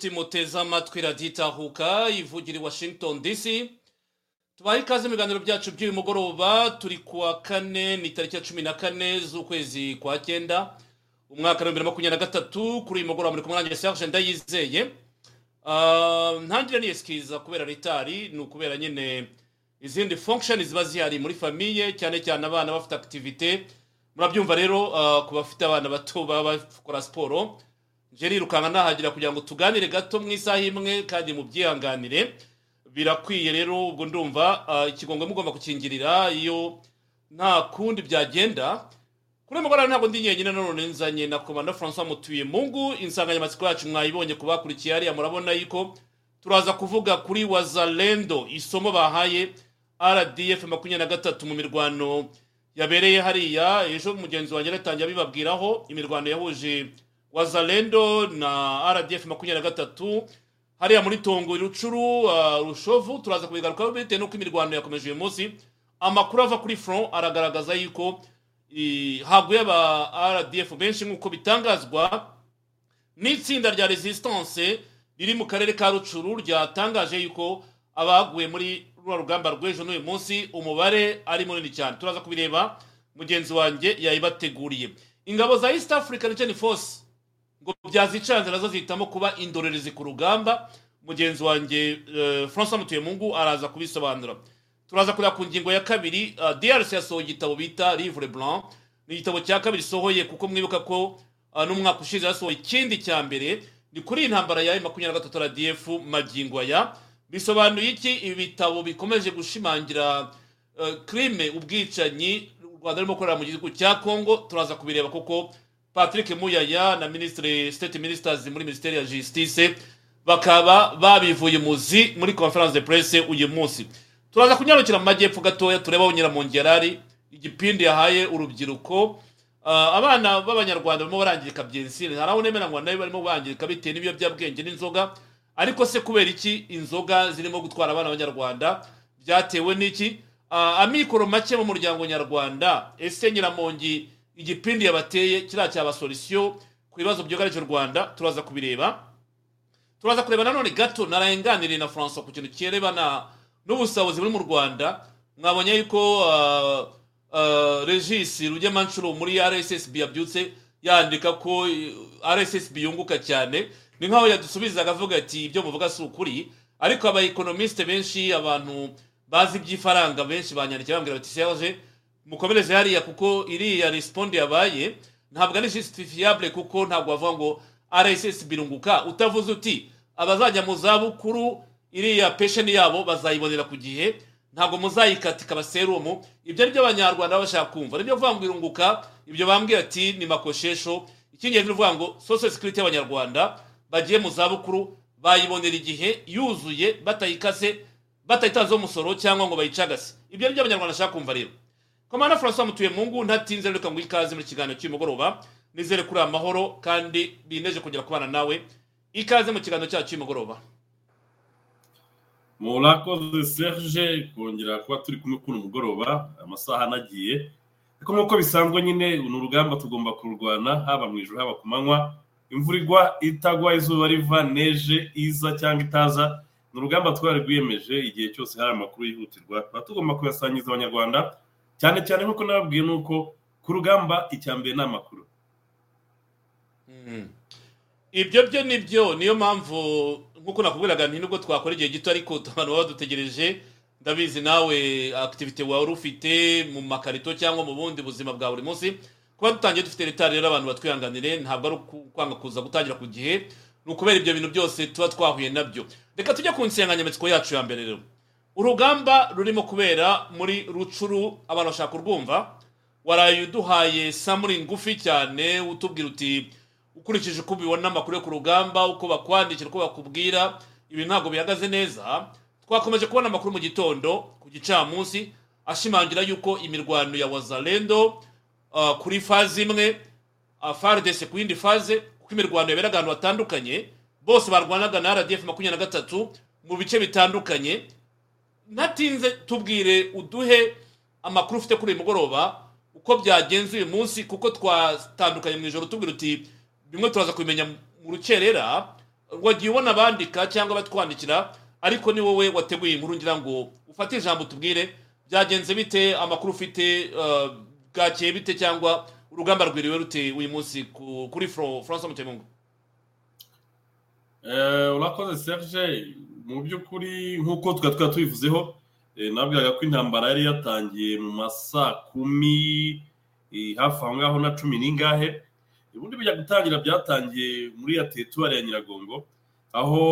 inshuti muteze amatwi radiyo itahuka ivugira i washington dc tubahe ikaze mu biganiro byacu by'uyu mugoroba turi kuwa kane ni tariki ya cumi na kane z'ukwezi kwa cyenda umwaka wa bibiri na makumyabiri na gatatu. Kuri uyu mugoroba muri kumwe nanjye serge ndayizeye. Ah, ntangire niyesikiza kubera ritari ni ukubera nyine izindi function ziba zihari muri famiye cyane cyane abana bafite activite murabyumva rero ah, ku bafite abana bato baba bakora siporo. Nje rirukanka nahagira kugira ngo tuganire gato mu isaha imwe kandi mu byihanganire. Birakwiye rero ubwo ndumva ah, ikigongwe mugomba gukingirira iyo nta kundi byagenda. Kuri uyu mugoroba ntabwo ndi nyenyine none nzanye na komanda francois mutuye mungu insanganyamatsiko yacu mwayibonye ku bakurikiye hariya murabona yuko turaza kuvuga kuri wazalendo isomo bahaye rdf makumyabiri na gatatu mu mirwano yabereye hariya. Ejo mugenzi wanjye aratangira abibabwiraho imirwano yahuje wazalendo na rdf makumyabiri na gatatu hariya muri tongo rucuru ah, rushovu turaza kubigarukaho bitewe n'uko imirwano yakomeje uyu munsi. Amakuru ava kuri front aragaragaza yuko haguye aba rdf benshi nk'uko bitangazwa n'itsinda rya resistance riri mu karere ka rucuru ryatangaje yuko abaguye muri runo rugamba rw'ejo n'uyu munsi umubare ari munini cyane. Turaza kubireba mugenzi wanjye yayibateguriye ingabo za east african force ngo byazicanze na zo zihitamo kuba indorerezi ku rugamba mugenzi wanjye uh, francois mutuyemungu araza kubisobanura. Turaza kureba ku ngingo ya kabiri uh, drc yasohoye igitabo bita livre blanc. Ni igitabo cya kabiri sohoye kuko mwibuka ko uh, n'umwaka ushize yasohoye. Ikindi cya mbere ni kuri iyi ntambara ya makumyabiri na gatatu rdf magingo aya. Bisobanuye iki? Ibi bitabo bikomeje gushimangira crime ubwicanyi u rwanda rurimo gukorera mu gihugu cya congo. Turaza kubireba kuko patrick muyaya na ministre state ministers muri minisiteri ya justice bakaba babivuye muzi muri conference de presse uyu munsi. Turaza kunyarukira mu majyepfo gatoya tureba aho nyiramongerari igipindi yahaye urubyiruko. Ah, abana b'abanyarwanda barimo barangirika byensire hari aho nemera ngo na yo barimo bangirika bitewe n'ibiyobyabwenge n'inzoga. Ariko se kubera iki inzoga zirimo gutwara abana b'abanyarwanda byatewe n'iki? Ah, amikoro make mu muryango nyarwanda. Ese nyiramongi igipindi yabateye kiriya cyaba solisiyo ku bibazo byugarije u rwanda turaza kubireba. Turaza kureba nanone gato narayenganiriye na francois ku kintu kirebana n'ubusabuzi buri mu rwanda. Mwabonye yuko uh, uh, regis rugemanshuro muri rssb yabyutse yandika ko uh, rssb yunguka cyane. Ni nkaho yadusubizaga avuga ati ibyo muvuga si ukuri. Ariko abaekonomisite benshi abantu bazi iby'ifaranga benshi banyandikira bambwira bati serge mukomereze hariya kuko iriya responde yabaye ntabwo ari justifiable kuko ntabwo bavuga ngo rssb irunguka utavuze uti abazajya mu zabukuru iriya pesheni yabo bazayibonera ku gihe ntabwo muzayikata ikaba serumu ibyo ari byo abanyarwanda baba bashaka kumva. Nibyo kuvuga ngo irunguka ibyo bambwira ati ni makoshesho. Icy'ingenzi ni ukuvuga ngo social security y'abanyarwanda bagiye mu zabukuru bayibonera igihe yuzuye batayikase batayitanzeho umusoro cyangwa ngo bayicagase. Ibyo ari byo abanyarwanda bashaka kumva rero. Komanda francois mutuye mungu ntatinze reka ngo ikaze muri kiganiro cy'umugoroba. Nizere kuri amahoro kandi bineje kongera kubana nawe. Ikaze mu kiganiro cyacu cy'umugoroba. Murakoze serge. Kongera kuba turi kumwe kuri mugoroba. Amasaha anagiye. Ariko nk'uko bisanzwe nyine ni urugamba tugomba kururwana haba mu ijoro haba ku manywa. Imvura igwa itagwa izuba riva neje iza cyangwa itaza ni urugamba twari rwiyemeje. Igihe cyose hari amakuru yihutirwa tuba tugomba kuyasangiza abanyarwanda. Cyane cyane nk'uko nababwiye ni uko ku rugamba icya mbere ni amakuru. Ibyo byo ni byo niyo mpamvu nk'uko nakubwiraga nti nubwo twakora igihe gito ariko abantu baba badutegereje ndabizi nawe akitivite wari ufite mu makarito cyangwa mu bundi buzima bwa buri munsi. Kuba dutangiye dufite leta rero abantu batwihanganire ntabwo ari ukwanga kuza gutangira ku gihe. Ni ukubera ibyo bintu byose tuba twahuye na byo. Reka tujye ku nsanganyamatsiko yacu ya mbere rero. Urugamba rurimo kubera muri rucuru abantu bashaka kurwumva waraye uduhaye samuri ngufi cyane utubwira uti ukurikije uko ubibona amakuru yo ku rugamba uko bakwandikira uko bakubwira ibi ntabwo bihagaze neza. Twakomeje kubona amakuru mu gitondo ku gicamunsi ashimangira yuko imirwano ya wazalendo uh, kuri faze imwe uh, fardese ku yindi faze kuko imirwano yaberaga ahantu hatandukanye bose barwanaga na rdf makumyabiri na gatatu mu bice bitandukanye ntatinze tubwire uduhe amakuru ufite kuri uyu mugoroba uko byagenze uyu munsi kuko twatandukanye mu ijoro tubwira uti bimwe turaza kubimenya mu rukerera wagiye ubona abandika cyangwa batwandikira ariko ni wowe wateguye inkuru ngira ngo ufate ijambo tubwire byagenze bite amakuru ufite uh, bwakeye bite cyangwa urugamba rwiriwe rute uyu munsi ku- kuri Fro- francois mutemungu? Eh, urakoze serge. Mu by'ukuri nk'uko twari twari tubivuzeho eh, nabwiraga ko intambara yari yatangiye mu masaa kumi eh, hafi aho ngaho na cumi n'ingahe ubundi bijya gutangira byatangiye muri ya teritwari ya nyiragongo aho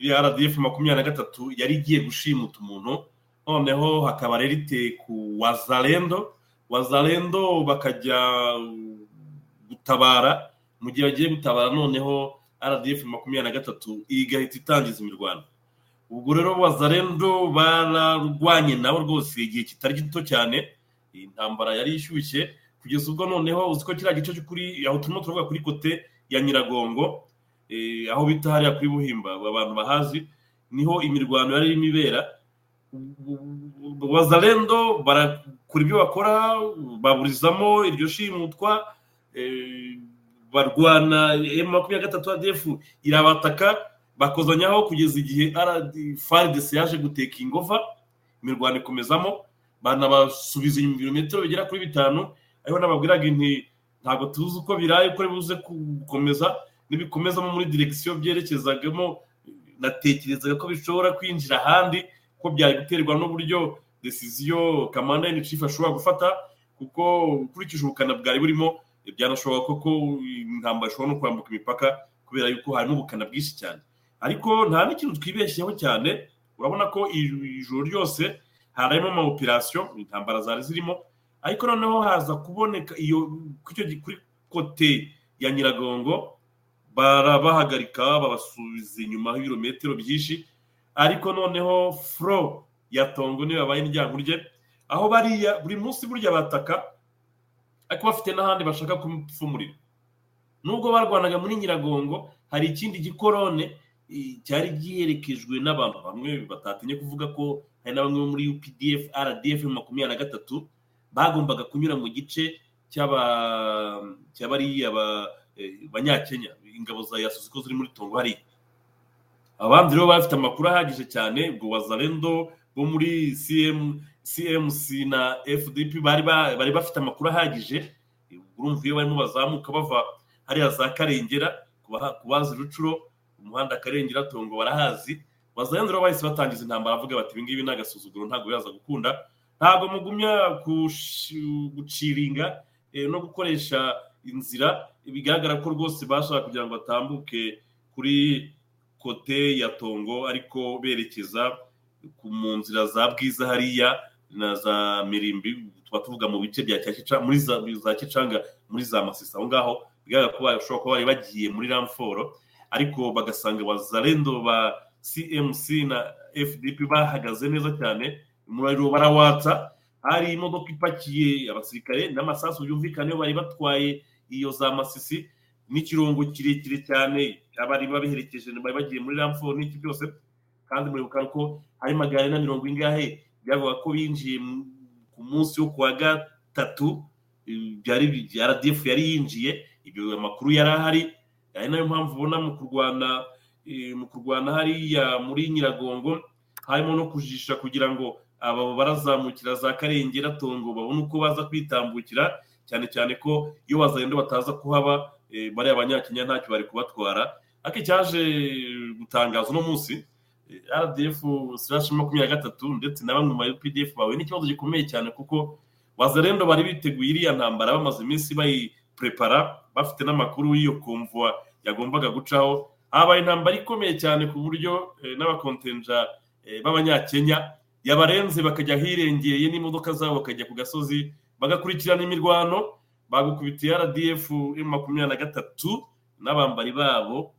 rdf makumyabiri na gatatu yari igiye gushimuta umuntu noneho hakaba rero iteye ku wazalendo wazalendo bakajya gutabara mu gihe bagiye gutabara noneho rdf makumyabiri na gatatu igahita itangiza imirwano. Ubwo rero wazarendo bararwanye nabo rwose igihe kitari gito cyane. Iyi ntambara yari ishyushye kugeza ubwo noneho uzi ko kiriya gice kuri aho turimo turavuga kuri kote ya nyiragongo eh, aho bita hariya kuri buhimba abantu bahazi ni ho imirwano yari irimo ibera. Wazarendo barakora ibyo bakora baburizamo iryo shimutwa eh, barwana emu makumyabiri na gatatu adf irabataka bakozanyaho kugeza igihe faridesi yaje guteka ingova imirwano ikomezamo banabasubiza ibirometero bigera kuri bitanu ariho nababwiraga inti ntabwo tuzi uko biraye uko buze gukomeza nibikomezamo muri direkisiyo byerekezagamo natekerezaga ko bishobora kwinjira ahandi ko byari guterwa n'uburyo desiziyo kamanda yeni cifu ashobora gufata kuko ukurikije ubukana bwari burimo byanashoboka ko intambara ishobora no kwambuka imipaka kubera yuko harimo ubukana bwinshi cyane. Ariko nta n'ikintu twibeshyeho cyane urabona ko ijoro ryose harimo ama operasiyo intambara zari zirimo ariko noneho haza kuboneka iyo kuri kote ya nyiragongo barabahagarika babasubiza inyuma ibirometero byinshi ariko noneho furo ya tongo niyo yabaye indyankurye aho bariya buri munsi burya bataka ariko bafite n'ahandi bashaka kumupfumurira nubwo barwanaga muri nyiragongo hari ikindi gikorone cyari giherekejwe n'abantu bamwe batatinye kuvuga ko hari na bamwe bo muri updf rdf makumyabiri na gatatu bagombaga kunyura mu gice cy'abariya banyakenya ingabo za yasusi ko ziri muri tongo hariya. Abandi rero bafite amakuru ahagije cyane ubwo wazarendo bo muri cmc na fdp bari bafite amakuru ahagije urumva iyo barimo bazamuka bava hariya za karengera ku bazi rucuro umuhanda karengera tongo barahazi rero bahise batangiza intambara bavuga bati ibingibi ni agasuzuguro ntabwo bizaza gukunda. Ntabwo mugumya guciringa no gukoresha inzira. Bigaragara ko rwose bashaka kugira ngo batambuke kuri kote ya tongo ariko berekeza mu nzira za bwiza hariya. Na za mirimbi tuba tuvuga mu bice bya muri za kicanga muri za masisa aho ngaho bigaragara ko bashobora kuba bari bagiye muri ramforo ariko bagasanga bazarendo ba cmc na fdp bahagaze neza cyane umuriro barawatsa. Hari imodoka ipakiye abasirikare n'amasasu byumvikane bari batwaye iyo za masisi. N'ikirongo kirekire cyane abari babiherekeje bari bagiye muri ramfo n'iki byose kandi muribuka ko hari magana na mirongo ingahe byavuga ko binjiye ku munsi wo kuwa gatatu eh, byari rdf yari yinjiye ibyo amakuru yari ahari ari na yo mpamvu ubona mu kurwana mu kurwana hariya muri nyiragongo harimo no kujisha kugira ngo aba barazamukira za karengera tongo babone uko baza kwitambukira cyane cyane ko iyo bazagenda bataza kuhaba eh, bariya abanyakenya ntacyo bari kubatwara. Ariko icyaje gutangaza uno munsi rdf slash makumyabiri na gatatu ndetse na bamwe mu ba pdf bahuye n'ikibazo gikomeye cyane kuko wazarendo bari biteguye iriya ntambara bamaze iminsi bayiprepara bafite n'amakuru y'iyo komvwa yagombaga gucaho. Habaye intambara ikomeye cyane ku buryo eh, n'abakontenja eh, b'abanyakenya yabarenze bakajya ahirengeye n'imodoka zabo bakajya ku gasozi bagakurikirana imirwano bagukubitiye rdf makumyabiri na gatatu n'abambari babo.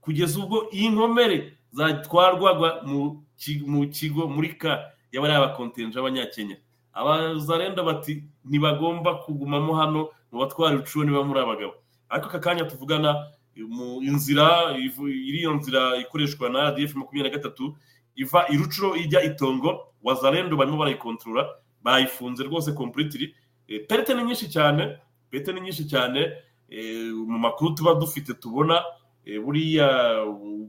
Kugeza ubwo iyi nkomere zatwarwaga mu ki- mu kigo muri ka y'abari abakontenja b'abanyakenya. Abazarenda bati ntibagomba kugumamo hano mu batwara icuho niba muri abagabo. Ariko aka kanya tuvugana mu inzira iriyo nzira ikoreshwa na rdf makumyabiri na gatatu iva irucuro ijya itongo wazarendo barimo barayikontorora bayifunze rwose completely. Eh, perte ni nyinshi cyane perte ni nyinshi cyane. Eh, mu makuru tuba dufite tubona buriya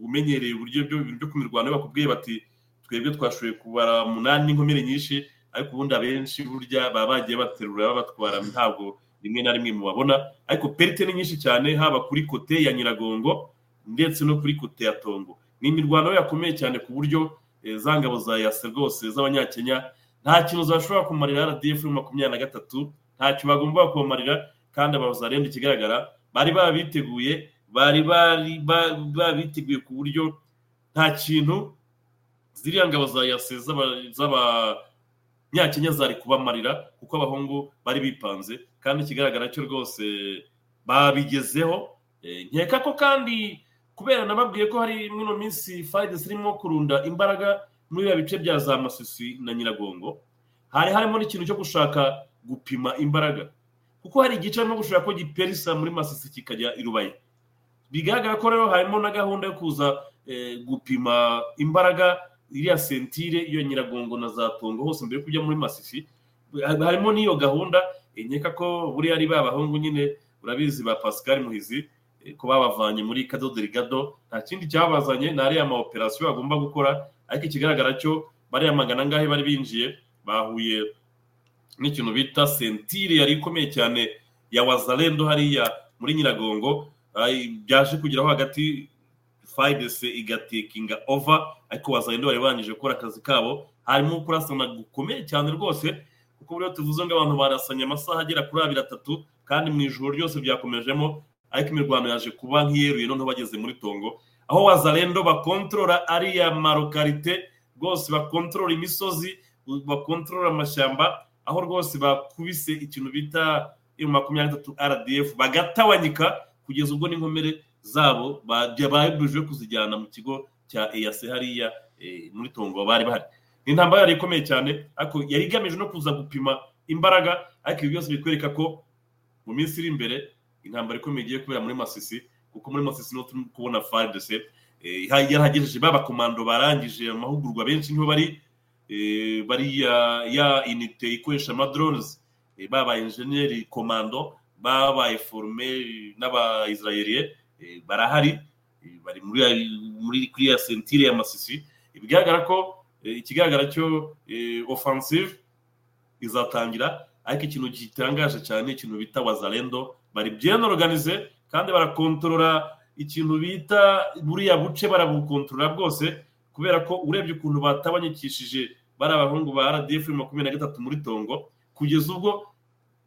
umenyereye uburyo byo ku mirwano bakubwiye bati twebwe twashoboye kubara umunani n'inkomere nyinshi ariko ubundi abenshi burya baba bagiye baterura babatwara ntabwo rimwe na rimwe mubabona. Ariko perte ni nyinshi cyane haba kuri kote ya nyiragongo ndetse no kuri kote ya tongo. Ni imirwano yakomeye cyane ku buryo eh, za ngabo za yase rwose z'abanyakenya nta kintu zashobora kumarira rdf makumyabiri na gatatu ntacyo bagomba kubamarira kandi abazarenda ikigaragara bari babiteguye bari bari ba- babiteguye ku buryo nta kintu ziriya ngabo za yase z'aba- z'abanyakenya zari kubamarira kuko abahungu bari bipanze. Kandi ikigaragara cyo rwose babigezeho. Eh, nkeka ko kandi kubera nababwiye ko hari mwino minsi fayidesi irimo kurunda imbaraga muri biriya bice bya za masisi na nyiragongo hari harimo n'ikintu cyo gushaka gupima imbaraga. Kuko hari igice barimo gushaka ko giperisa muri masisi kikajya i rubaye bigaragara ko rero harimo na gahunda yo kuza eh, gupima imbaraga iriya sentire iyo nyiragongo na za tongo hose mbere yo kujya muri masisi harimo n'iyo gahunda eh, nkeka ko buriya ari ba bahungu nyine urabizi ba pascal muhizi eh, ko babavanye muri kado deligado nta kindi cyabazanye ni ariya ma operasiyo bagomba gukora ariko ikigaragara cyo bariya magana angahe bari binjiye bahuye n'ikintu bita sentire yari ikomeye cyane ya wazalendo hariya muri nyiragongo. Byaje kugeraho hagati fayidese igatekinga ova ariko wazalendo bari barangije gukora akazi kabo. Harimo kurasana gukomeye cyane rwose kuko buriya tuvuze ngo abantu barasanye amasaha agera kuri abiri atatu kandi mu ijoro ryose byakomejemo ariko imirwano yaje kuba nk'iyeruye noneho bageze muri tongo. Aho wazalendo bakontorora ariya marokarite rwose bakontorora imisozi bakontorora amashyamba aho rwose bakubise ikintu bita makumyabiri na gatatu rdf bagatawanyika kugeza ubwo n'inkomere zabo babujijwe kuzijyana mu kigo cya eyase hariya eh, muri tongo bari bahari. Ni intambara yari ikomeye cyane ariko yari igamije no kuza gupima imbaraga ariko ibi byose bitwereka ko mu minsi iri imbere intambara ikomeye igiye kubera muri masisi kuko muri masisi ni ho turi kubona fardc yarahagejeje b'abakomando barangije amahugurwa benshi ni ho bari eh, bariya ya inite ikoresha amadrones eh, baba enjeniyeri komando babaye forume n'abayisirayeriye barahari eh, bari muri kuri ya sentire ya masisi. Bigaragara ko eh, ikigaragara cyo eh, offensive izatangira ariko ikintu gitangaje cyane ikintu bita wazalendo bari bien organize kandi barakontorora ikintu bita buriya buce barabukontorora bwose kubera ko urebye ukuntu batabanyikishije bari abahungu ba rdf makumyabiri na gatatu muri tongo kugeza ubwo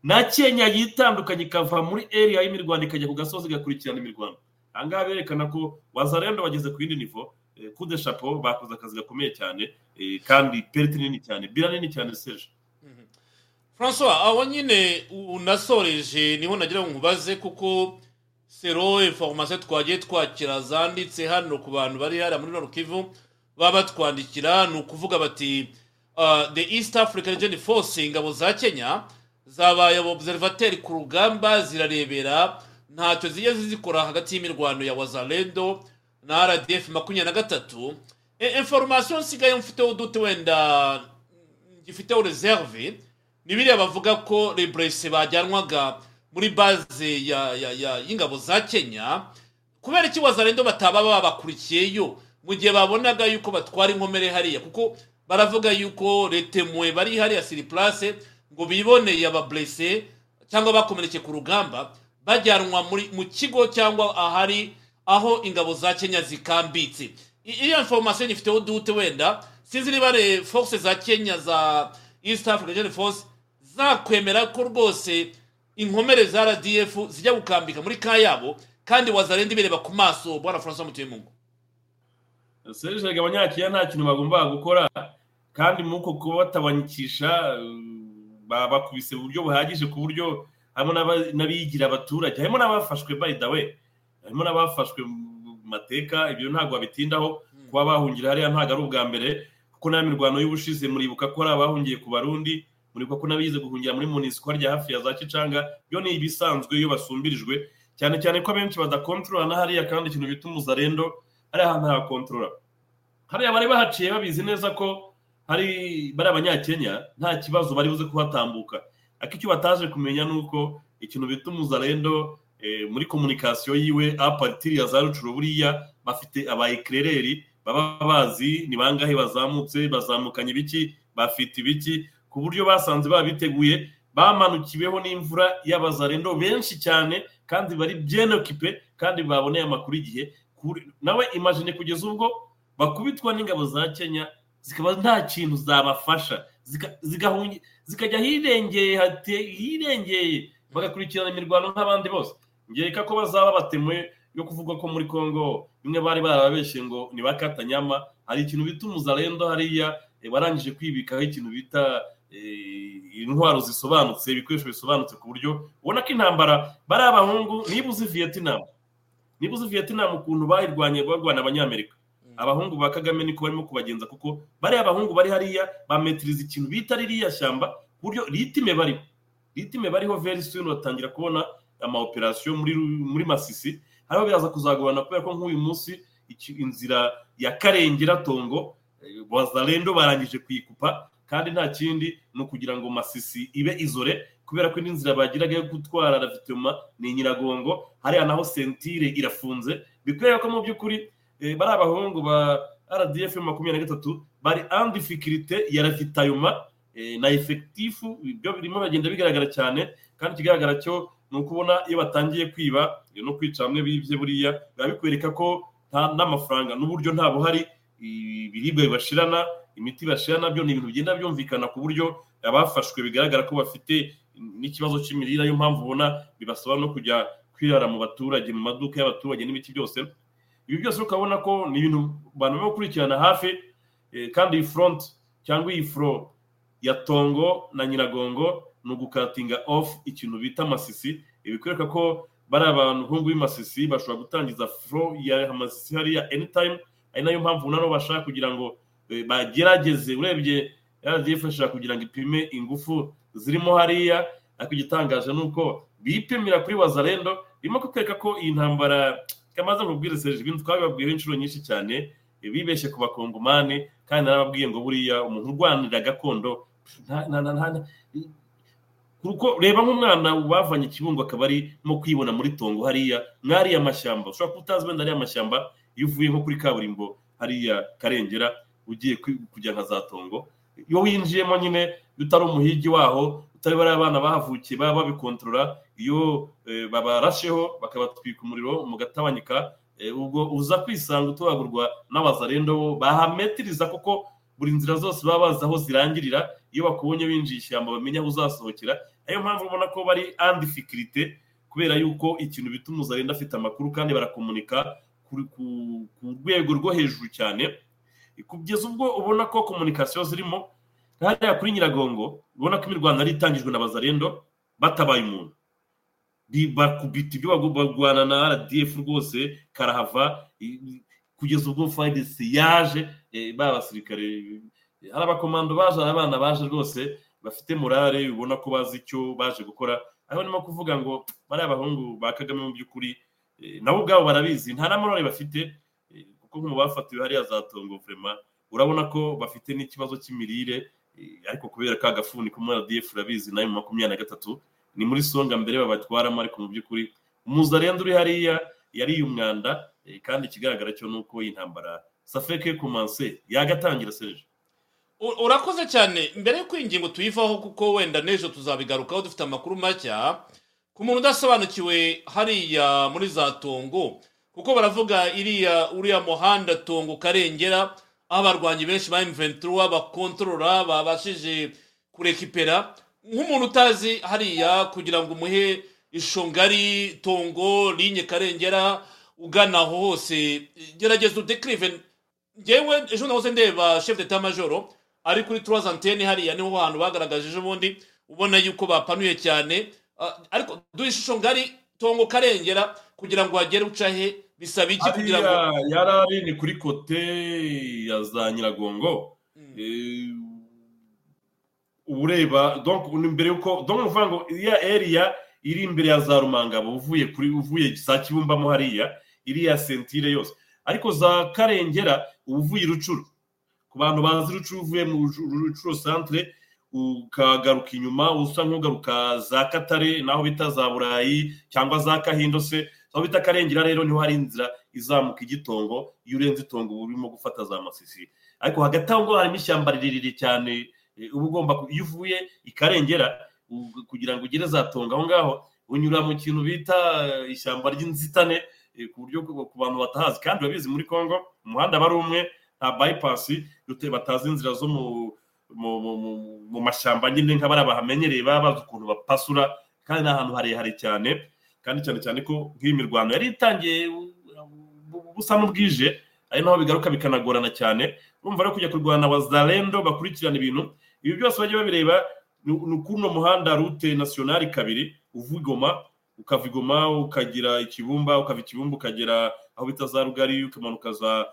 na kenya yitandukanye ikava muri area y'imirwano ikajya ku gasozi igakurikirana imirwano. Ahangaha berekana ko wazarendo bageze ku yindi nivo eh, coup de chapeau bakoze akazi gakomeye cyane eh, kandi perite nini cyane bira nini cyane serge. Francois aho nyine unasoreje ni ho nagira ngo nkubaze kuko sero information twagiye twakira zanditse hano ku bantu bari hariya muri Nord Kivu baba batwandikira ni ukuvuga bati uh, the east african region force ingabo za kenya zabaye observateri ku rugamba zirarebera ntacyo zigeze zikora hagati y'imirwano ya wazalendo na rdf makumyabiri na gatatu. E- information nsigaye mfiteho udute wenda gifiteho reserve ni biriya bavuga ko rebrese bajyanwaga muri baze y'ingabo za kenya kubera iki wazalendo bataba babakurikiyeyo mu gihe babonaga yuko batwara inkomere hariya? Kuko baravuga yuko retemwe bari hariya siri place ngo biboneye abablese cyangwa bakomerekeye ku rugamba bajyanwa mu kigo cyangwa ahari aho ingabo za kenya zikambitse. Iyo information ifiteho dute wenda sinzi niba force za kenya za east african force zakwemera ko rwose inkomere za rdf zijya gukambika muri ka yabo kandi wazarenda ibireba ku maso bwana francois mutuyemungu serge abanyakiya nta kintu bagombaga gukora kandi muri uko kuba batabanyikisha baba bakubise mu buryo buhagije ku buryo harimo n'abigira abaturage harimo n'abafashwe way harimo n'abafashwe mu mateka ibyo ntabwo babitindaho kuba bahungira hariya ntabwo ari ubwa mbere kuko nta mirwano y'ubushize muribuka ko hari abahungiye ku barundi muribuka ko n'abize guhungira muri munisiko rya hafi ya za kicanga byo ni ibisanzwe iyo basumbirijwe cyane cyane ko abenshi badakontorora na hariya kandi ikintu bita umuzarendo hariya hantu hakontorora hariya bari bahaciye babizi neza ko hari bari abanyakenya nta kibazo bari buze kuhatambuka. Ariko icyo bataje kumenya ni uko ikintu bita umuzarendo eh, muri komunikasiyo yiwe aparitiri ya za rucuro buriya bafite aba ekirereri baba bazi ni bangahe bazamutse bazamukanye ibiki bafite ibiki ku buryo basanze babiteguye bamanukiweho n'imvura y'abazarendo benshi cyane kandi bari byenokipe kandi baboneye amakuru igihe. Nawe imagine kugeza ubwo bakubitwa n'ingabo za kenya zikaba nta kintu zabafasha. Zikajya hirengeye hirengeye bagakurikirana imirwano nk'abandi bose. Ngeka ko bazaba batemwe yo kuvuga ko muri congo bimwe bari barababeshye ngo ni bakatanyama hari ikintu bita umuzarendo hariya eh, warangije kwibikaho ikintu bita eh, intwaro zisobanutse ibikoresho bisobanutse ku buryo ubona ko intambara bari abahungu niba uzi vietnam niba uzi vietnam ukuntu bayirwanye barwana abanyamerika. Abahungu ba kagame niko barimo kubagenza kuko bariya abahungu bari hariya bametiriza ikintu bita ririya shyamba ku buryo ritime bariho ritime bariho very soon batangira kubona ama operation muri masisi. Hariho biraza kuzagabana kubera ko nk'uyu munsi inzira ya karengera tongo eh, bazalendo barangije kuyikupa kandi nta kindi ni ukugira ngo masisi ibe izore kubera ko indi nzira bagiraga yo gutwara ravitoma ni nyiragongo hariya naho sentire irafunze. Bikwereka ko mu by'ukuri bari abahungu ba rdf makumyabiri na gatatu bari andifikirite ya ravitayoma eh, na efekitifu ibyo birimo bagenda bigaragara cyane kandi ikigaragara cyo ni ukubona iyo batangiye kwiba eh, no kwica bamwe bibye buriya biba bikwereka ko n'amafaranga n'uburyo nta buhari ibiribwa bibashirana imiti bashira na byo ni ibintu bigenda byumvikana ku buryo abafashwe bigaragara ko bafite n'ikibazo cy'imirire ariyo mpamvu ubona bibasaba no kujya kwirara mu baturage mu maduka y'abaturage n'ibiti byose ibi byose ukabona ko ni ibintu abantu barimo gukurikirana hafi eh, kandi iyi front cyangwa iyi furo ya tongo na nyiragongo ni ugukatinga off ikintu bita masisi. Ibikwereka ko bari abantu nk'ubu b'imasisi bashobora gutangiza furo ya masisi hariya anytime. Ari na yo mpamvu nano bashaka kugira ngo eh, bagerageze urebye ishaka kugira ngo ipime ingufu zirimo hariya. Ariko igitangaje ni uko bipimira kuri wazarendo birimo kukwereka ko iyi ntambara kamaze kubwira serije ibintu twabibabwiyeho inshuro nyinshi cyane bibeshye ku bakongomani kandi narababwiye ngo buriya umuntu urwanira gakondo kuko reba nk'umwana bavanye ikibungo akaba arimo kwibona muri tongo hariya mwariya mashyamba ushobora kuba utazi wenda ariya mashyamba iyo uvuye nko kuri kaburimbo hariya karengera ugiye kujya nka za tongo iyo winjiyemo nyine utari umuhigi waho utari bariya abana bahavukiye baba babikontorora iyo eh, babarasheho bakabatwika umuriro mugatabanyika eh, ubwo uza kwisanga utwagurwa n'abazarendo bo bahametiriza kuko buri nzira zose baba bazi aho zirangirira iyo bakubonye winjiye ishyamba bamenya aho uzasohokera ariyo mpamvu ubona ko bari andifikirite kubera yuko ikintu bita umuzarenda afite amakuru kandi barakomunika ku- rwego rwo hejuru cyane. Kugeza ubwo ubona ko komunikasiyo zirimo hariya kuri nyiragongo ubona ko imirwano yari itangijwe na bazarendo batabaye umuntu. Bakubita ibyo barwana na rdf rwose karahava kugeza ubwo fayidesi yaje eh, ba basirikare hari abakomando baje hari abana baje rwose bafite morale ubona ko bazi icyo baje gukora. Aho ndimo kuvuga ngo bariya bahungu ba kagame mu by'ukuri eh, nabo ubwabo barabizi nta na morale bafite eh, kuko nko mu bafatiwe hariya za tongo vrema urabona ko bafite n'ikibazo cy'imirire eh, ariko kubera ka gafuni muri rdf urabizi na yo mu makumyabiri na gatatu ni muri songa mbere babatwaramo ariko mu by'ukuri umuzarenda uri hariya yariye umwanda eh, kandi ikigaragara cyo ni uko iyi ntambara safeke komanse yagatangira serije U- urakoze cyane. Mbere y'uko iyi ngingo tuyivaho kuko wenda n'ejo tuzabigarukaho dufite amakuru mashya ku muntu udasobanukiwe hariya muri za tongo kuko baravuga iriya uriya muhanda tongo karengera aho abarwanyi benshi ba M23 bakontorora babashije kurekipera nk'umuntu utazi hariya kugira ngo umuhe ishusho ngari tongo linye karengera ugana aho hose. Gerageza udekirive ngewe ejo nahoze ndeba chef d'etat majoro ari kuri trois antenne hariya ni ho hantu bagaragaje ejo bundi ubona yuko bapanuye cyane. Ah, ariko duha ishusho ngari tongo karengera kugira ngo hagere uca he bisaba iki kugira ngo yari ari ni kuri kote ya za nyiragongo. Eh, uba ureba donc ni mbere yuko donc ni ukuvuga ngo iriya area iri imbere ya za rumangabo uvuye kuri uvuye za kibumbamo hariya iriya sentire yose. Ariko za karengera uba uvuye i rucuru. Ku bantu bazi rucuru uvuye mu Rucu- rucuru centre ukagaruka inyuma usa nk'ugaruka za katare naho bita za burayi cyangwa za kahindo se aho bita karengera rero ni ho hari inzira izamuka igitongo iyo urenze itongo uba urimo gufata za masisi. Ariko hagati aho ngaho harimo ishyamba rirerire cyane uba ugomba iyo uvuye i karengera u- kugira ngo ugere za tongo aho ngaho unyura mu kintu bita eh, ishyamba ry'inzitane eh, ku buryo ku bantu batahazi. Kandi urabizi muri congo umuhanda aba ari umwe nta byipasi dute batazi inzira zo mu mu, mashyamba nyine nk'abari bahamenyereye baba bazi ukuntu bapasura. Kandi ni ahantu harehare cyane kandi cyane cyane ko nk'iyi mirwano yari itangiye bu- bu- busa n'ubwije ari naho bigaruka bikanagorana cyane. Urumva rero kujya kurwana wazalendo bakurikirana ibintu ibi byose bajya babireba ni ni ukuno muhanda rute nasiyonari kabiri uva i Goma ukava i Goma ukagira ikibumba ukava ikibumba ukagera aho bita za rugari ukamanuka za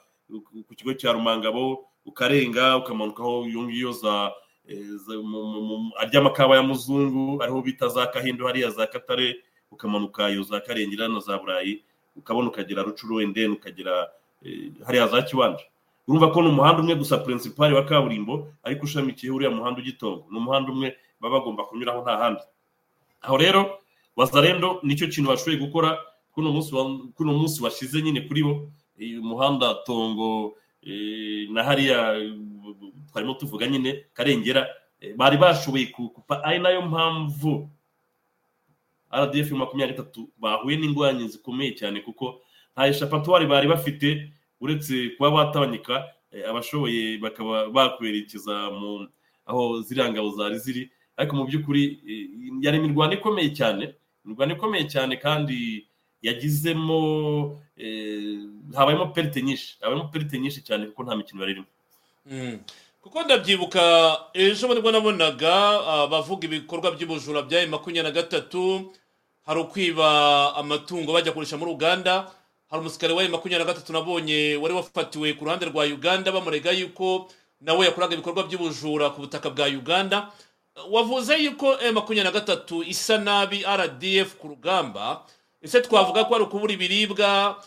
ku kigo cya rumangabo ukarenga ukamanukaho iyo ngiyo za eh, arya amakaba ya muzungu ariho bita za kahindo hariya za katare ukamanuka iyo za karengera na za burayi ukabona ukagera rucuru wende ukagera eh, hariya za kiwanja urumva ko ni umuhanda umwe gusa principal wa kaburimbo ariko ushamikiyeho uriya muhanda ugitongo ni umuhanda umwe baba bagomba kunyuraho nta handi. Aho rero wazarendo ni cyo kintu bashoboye gukora kuno munsi washize nyine kuri bo. Umuhanda tongo eh, na hariya twarimo tuvuga nyine karengera eh, bari bashoboye kukupa ari na yo mpamvu rdf makumyabiri na gatatu bahuye n'ingorane zikomeye cyane kuko nta eshapatuwari bari bafite. Uretse kuba batanyika eh, abashoboye bakaba bakwerekeza mu aho ziriya ngabo zari ziri ariko mu by'ukuri eh, yari imirwano ikomeye cyane imirwano ikomeye cyane kandi yagizemo eh, habayemo perite nyinshi habayemo perite nyinshi cyane kuko nta mikino yari irimo Mm. kuko ndabyibuka ejo ni bwo nabonaga ah, bavuga ibikorwa by'ubujura bya makumyabiri na gatatu hari ukwiba amatungo bajya kugurisha muri uganda hari umusirikare wa makumyabiri na gatatu nabonye wari wafatiwe ku ruhande rwa uganda bamurega yuko nawe yakoraga ibikorwa by'ubujura ku butaka bwa uganda. Wavuze yuko makumyabiri na gatatu isa nabi rdf ku rugamba. Ese twavuga ko ari ukubura ibiribwa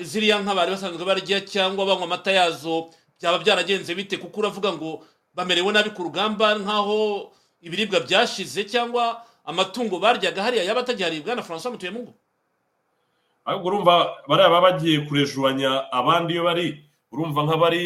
ziriya nka bari basanzwe barya cyangwa banywa amata yazo byaba byaragenze bite? Kuko uravuga ngo bamerewe nabi ku rugamba nk'aho ibiribwa byashize cyangwa amatungo baryaga hariya yaba atagiharibwa na francois mutuyemungu ahubwo urumva bariya baba bagiye kurejuwanya abandi iyo bari urumva nk'abari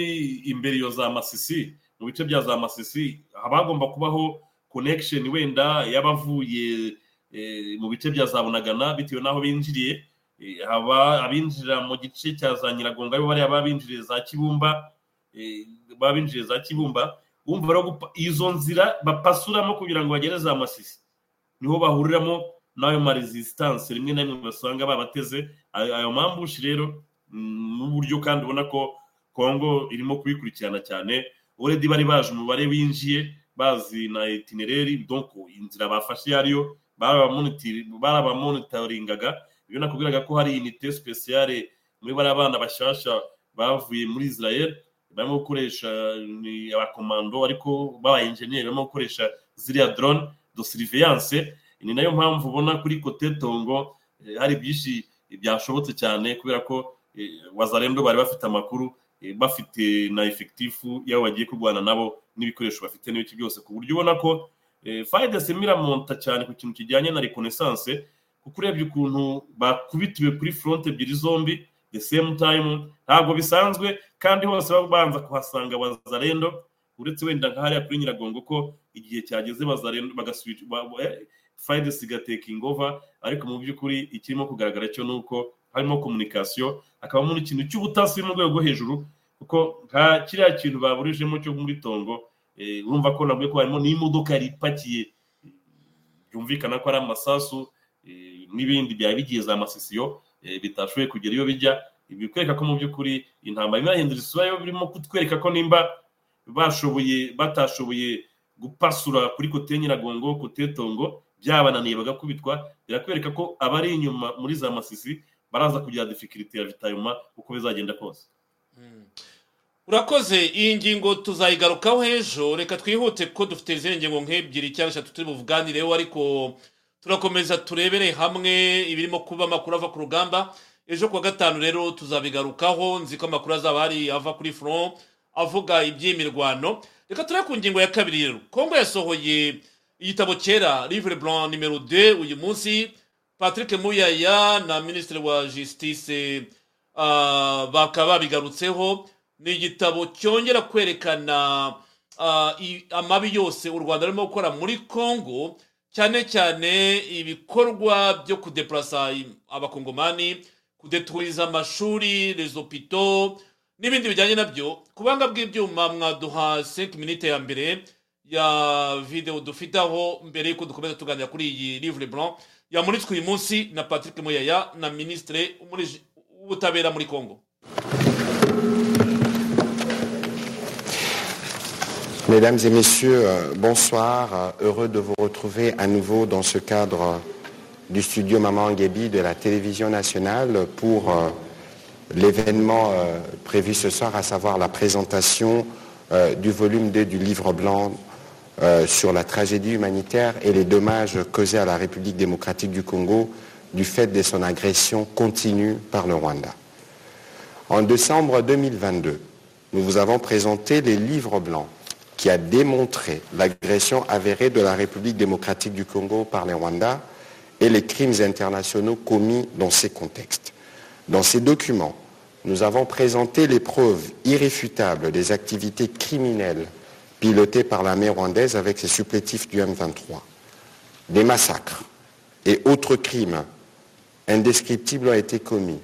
imbere iyo za masisi mu bice bya za masisi haba hagomba kubaho connection wenda y'abavuye eh, mu bice bya za bunagana bitewe n'aho binjiriye Eh, haba abinjira mu gice cya za nyiragongo ari bo bariya baba binjiriye za kibumba eh, baba binjiriye za kibumba izo nzira bapasuramo kugira ngo bagere za masisi ni ho bahuriramo n'ayo ma resistance rimwe na rimwe basanga babateze. Ayo mambushi rero mm, n'uburyo kandi ubona ko kongo irimo kubikurikirana cyane. Uredi bari baje umubare winjiye bazi na itinereri donc inzira bafashe iyo ariyo barabamonitoringaga. Ibyo nakubwiraga ko hari inite speciale muri bariya bana bashasha bavuye muri israel. Barimo gukoresha abakomando ariko baba enjeniyeri barimo gukoresha ziriya drone de surveillance. Ni na yo mpamvu ubona kuri kote tongo eh, hari byinshi byashobotse cyane kubera ko eh, wazarendo bari bafite amakuru eh, bafite na efekitifu y'abo bagiye kurwana nabo n'ibikoresho bafite n'ibiki byose. Ku buryo ubona ko eh, fayidesi iramonta cyane ku kintu kijyanye na reconnaissance kuko urebye ukuntu bakubitiwe kuri front ebyiri zombi the same time ntabwo bisanzwe kandi hose baba banza kuhasanga bazarendo uretse wenda nka hariya kuri nyiragongo ko igihe cyageze bazarendo bagaswitch fayidesi igatekinga over. Ariko mu by'ukuri ikirimo kugaragara cyo ni uko harimo komunikasiyo hakabamo n'ikintu cy'ubutasi mu rwego rwo hejuru kuko nka kiriya kintu baburijemo cyo muri tongo eh, urumva ko nabwo ko harimo n'imodoka yari ipakiye byumvikana ko ari amasasu eh, n'ibindi byaba bigiye za masisiyo eh, bitashoboye kugera iyo bijya. Bikwereka ko mu by'ukuri intambara irimo irahindura isura yo birimo kutwereka ko nimba bashoboye batashoboye gupasura kuri kote nyiragongo kote tongo byabananiye bagakubitwa birakwereka ko abari inyuma muri za masisi baraza kugira difikiriti ya vitayuma uko bizagenda kose. Urakoze iyi ngingo tuzayigarukaho ejo. Reka twihute kuko dufite izindi ngingo nk'ebyiri cyangwa eshatu turi buvuganireho ariko turakomeza turebere hamwe ibirimo kuba amakuru ava ku rugamba. Ejo kuwa gatanu rero tuzabigarukaho. Nzi ko amakuru azaba hari ava kuri front avuga iby'imirwano. Reka turebe ku ngingo ya kabiri rero. Kongo yasohoye igitabo cyera livre blanc nimero 2 uyu munsi patrick muyaya na minisitiri wa ah, bakaba babigarutseho ni igitabo cyongera kwerekana amabi yose u rwanda rurimo gukora muri congo cyane cyane ibikorwa byo kudeplasa i- abakongomani kudeturiza amashuri hopitaux n'ibindi bijyanye na byo ku buhanga bw'ibyuma mwaduha 5 minute ya mbere ya video dufite aho mbere y'uko dukomeza tuganira kuri iyi livre blanc yamuritswe uyu munsi na patrick muyaya na minisitiri w'ubutabera muri congo Mesdames et messieurs, euh, bonsoir. Heureux de vous retrouver à nouveau dans ce cadre du studio Maman Nguebi de la télévision nationale pour euh, l'événement euh, prévu ce soir, à savoir la présentation du volume 2 du livre blanc euh, sur la tragédie humanitaire et les dommages causés à la République démocratique du Congo du fait de son agression continue par le Rwanda. En décembre 2022, nous vous avons présenté les livres blancs qui a démontré l'agression avérée de la République démocratique du Congo par les Rwandais et les crimes internationaux commis dans ces contextes. Dans ces documents, nous avons présenté les preuves irréfutables des activités criminelles pilotées par l'armée rwandaise avec ses supplétifs du M23. Des massacres et autres crimes indescriptibles ont été commis.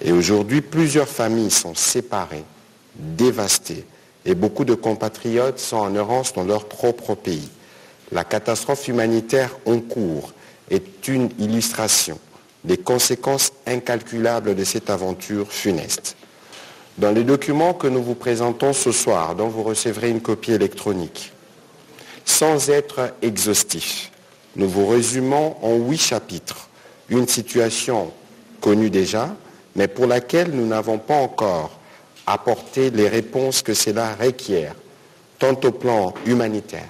Et aujourd'hui, plusieurs familles sont séparées, dévastées, et beaucoup de compatriotes sont en errance dans leur propre pays. La catastrophe humanitaire en cours est une illustration des conséquences incalculables de cette aventure funeste. Dans les documents que nous vous présentons ce soir, dont vous recevrez une copie électronique, sans être exhaustif, nous vous résumons en huit chapitres une situation connue déjà, mais pour laquelle nous n'avons pas encore apporté les réponses que cela requiert, tant au plan humanitaire,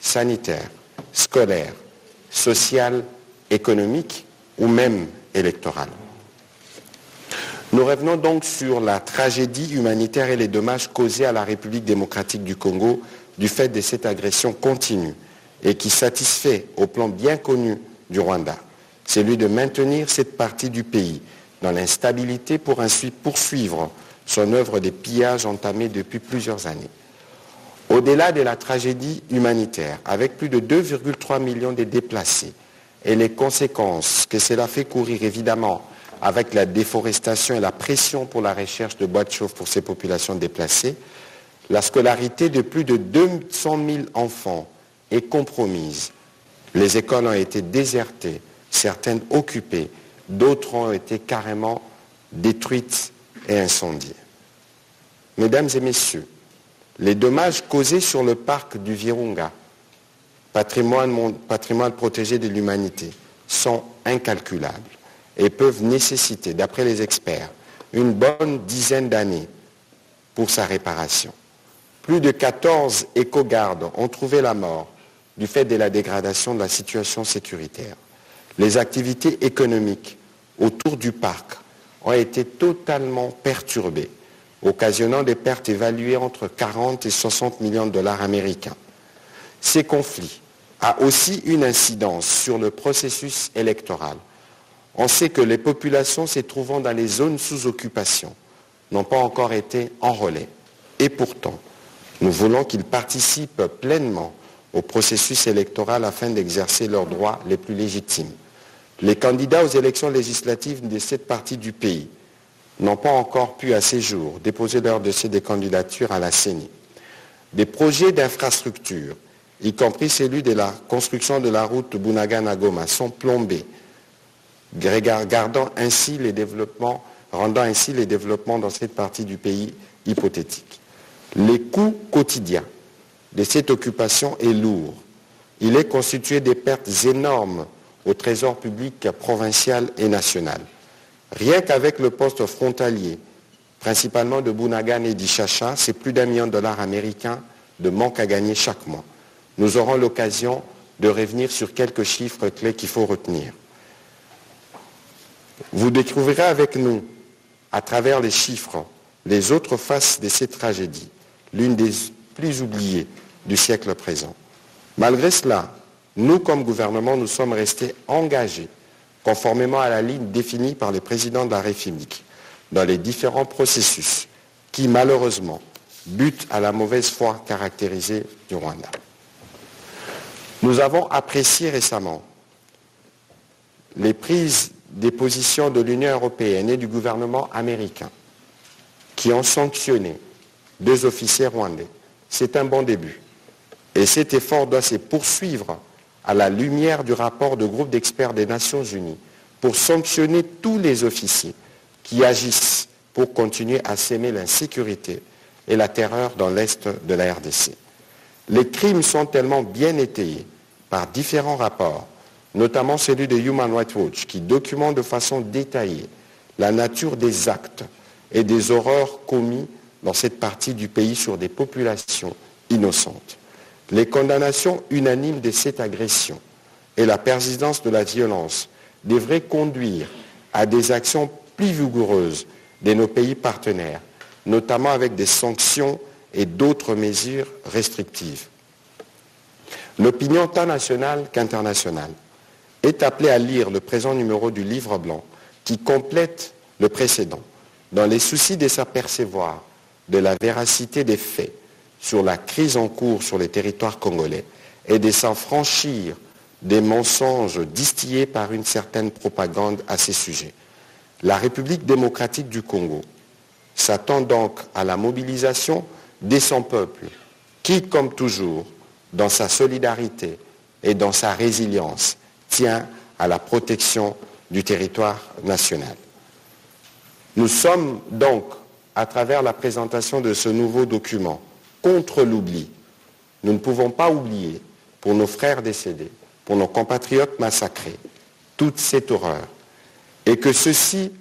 sanitaire, scolaire, social, économique ou même électoral. Nous revenons donc sur la tragédie humanitaire et les dommages causés à la République démocratique du Congo du fait de cette agression continue et qui satisfait au plan bien connu du Rwanda, celui de maintenir cette partie du pays dans l'instabilité pour ensuite poursuivre son œuvre de pillage entamée depuis plusieurs années. Au-delà de la tragédie humanitaire, avec plus de 2,3 millions de déplacés et les conséquences que cela fait courir évidemment avec la déforestation et la pression pour la recherche de bois de chauffe pour ces populations déplacées, la scolarité de plus de 200 000 enfants est compromise. Les écoles ont été désertées, certaines occupées, d'autres ont été carrément détruites et incendiées. Mesdames et messieurs, les dommages causés sur le parc du Virunga, patrimoine, protégé de l'humanité, sont incalculables et peuvent nécessiter, d'après les experts, une bonne dizaine d'années pour sa réparation. Plus de 14 éco-gardes ont trouvé la mort du fait de la dégradation de la situation sécuritaire. Les activités économiques autour du parc ont été totalement perturbées, occasionnant des pertes évaluées entre 40 et 60 millions de dollars américains. Ces conflits ont aussi une incidence sur le processus électoral. On sait que les populations se trouvant dans les zones sous occupation n'ont pas encore été enrôlées. Et pourtant, nous voulons qu'ils participent pleinement au processus électoral afin d'exercer leurs droits les plus légitimes. Les candidats aux élections législatives de cette partie du pays n'ont pas encore pu à ces jours déposer leur dossier de candidature à la CENI. Des projets d'infrastructure, y compris celui de la construction de la route Bunaga-Nagoma, sont plombés, ainsi les développements, rendant ainsi les développements dans cette partie du pays hypothétiques. Les coûts quotidiens de cette occupation est lourd. Il est constitué des pertes énormes au trésor public provincial et national. Rien qu'avec le poste frontalier, principalement de Bunagan et d'Ichacha, c'est plus d'un million de dollars américains de manque à gagner chaque mois. Nous aurons l'occasion de revenir sur quelques chiffres clés qu'il faut retenir. Vous découvrirez avec nous, à travers les chiffres, les autres faces de cette tragédie, l'une des plus oubliées du siècle présent. Malgré cela, nous, comme gouvernement, nous sommes restés engagés, conformément à la ligne définie par les présidents de la République, dans les différents processus qui, malheureusement, butent à la mauvaise foi caractérisée du Rwanda. Nous avons apprécié récemment les prises des positions de l'Union européenne et du gouvernement américain qui ont sanctionné deux officiers rwandais. C'est un bon début. Et cet effort doit se poursuivre à la lumière du rapport de groupe d'experts des Nations Unies pour sanctionner tous les officiers qui agissent pour continuer à s'aimer l'insécurité et la terreur dans l'Est de la RDC. Les crimes sont tellement bien étayés par différents rapports, notamment celui de Human Rights Watch, qui documente de façon détaillée la nature des actes et des horreurs commis dans cette partie du pays sur des populations innocentes. Les condamnations unanimes de cette agression et la persistance de la violence devraient conduire à des actions plus vigoureuses de nos pays partenaires, notamment avec des sanctions et d'autres mesures restrictives. L'opinion tant nationale qu'internationale est appelée à lire le présent numéro du livre blanc qui complète le précédent dans les soucis de s'apercevoir de la véracité des faits sur la crise en cours sur les territoires congolais et de s'en franchir des mensonges distillés par une certaine propagande à ces sujets. La République démocratique du Congo s'attend donc à la mobilisation de son peuple qui, comme toujours, dans sa solidarité et dans sa résilience, tient à la protection du territoire national. Nous sommes donc, à travers la présentation de ce nouveau document, contre l'oubli. Nous ne pouvons pas oublier, pour nos frères décédés, pour nos compatriotes massacrés, toute cette horreur. Et que ceci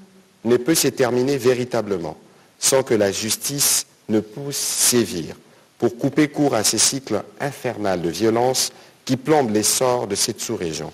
ne peut se terminer véritablement sans que la justice ne puisse sévir pour couper court à ces cycles infernaux de violence qui plombent l'essor de cette sous-région.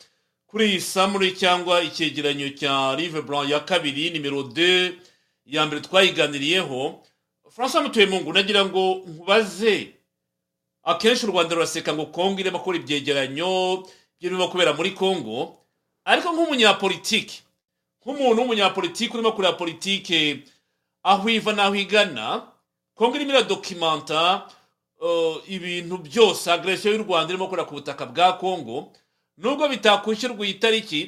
kuri iyi samuri cyangwa icyegeranyo cya rive blanc ya kabiri nimero 2 ya mbere twayiganiriyeho. Francois mutuyemungu nagira ngo nkubaze. Akenshi u rwanda ruraseka ngo kongo irimo gukora ibyegeranyo birimo kubera muri kongo ariko nk'umunyapolitiki nk'umuntu w'umunyapolitiki urimo kureba politike aho iva n'aho igana kongo irimo iradokimanta uh, ibintu byose. Agresiyo y'u rwanda irimo gukorera ku butaka bwa kongo nubwo bitakwishyurwa iyi tariki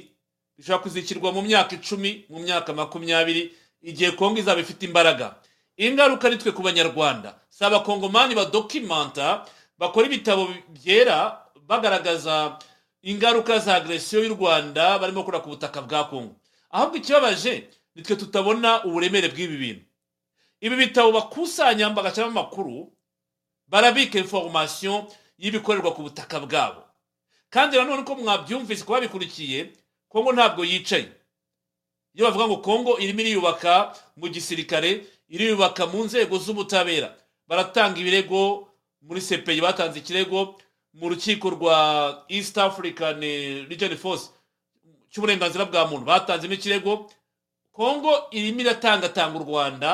bishobora kuzishyirwa mu myaka icumi mu myaka makumyabiri igihe kongo izaba ifite imbaraga. Ingaruka ni twe ku banyarwanda. Si abakongomani badokimanta bakora ibitabo byera bagaragaza ingaruka za agresiyo y'u rwanda barimo gukora ku butaka bwa kongo ahubwo ikibabaje nitwe tutabona uburemere bw'ibi bintu. Ibi bitabo bakusanya bagashyiramo amakuru barabika information y'ibikorerwa ku butaka bwabo. Kandi nanone uko mwabyumvise kuba babikurikiye kongo ntabwo yicaye. Iyo bavuga ngo kongo irimo iriyubaka mu gisirikare iriyubaka mu nzego z'ubutabera. Baratanga ibirego muri sepeyi batanze ikirego mu rukiko rwa east african region force cy'uburenganzira bwa muntu. Batanzemo ikirego kongo irimo iratangatanga u rwanda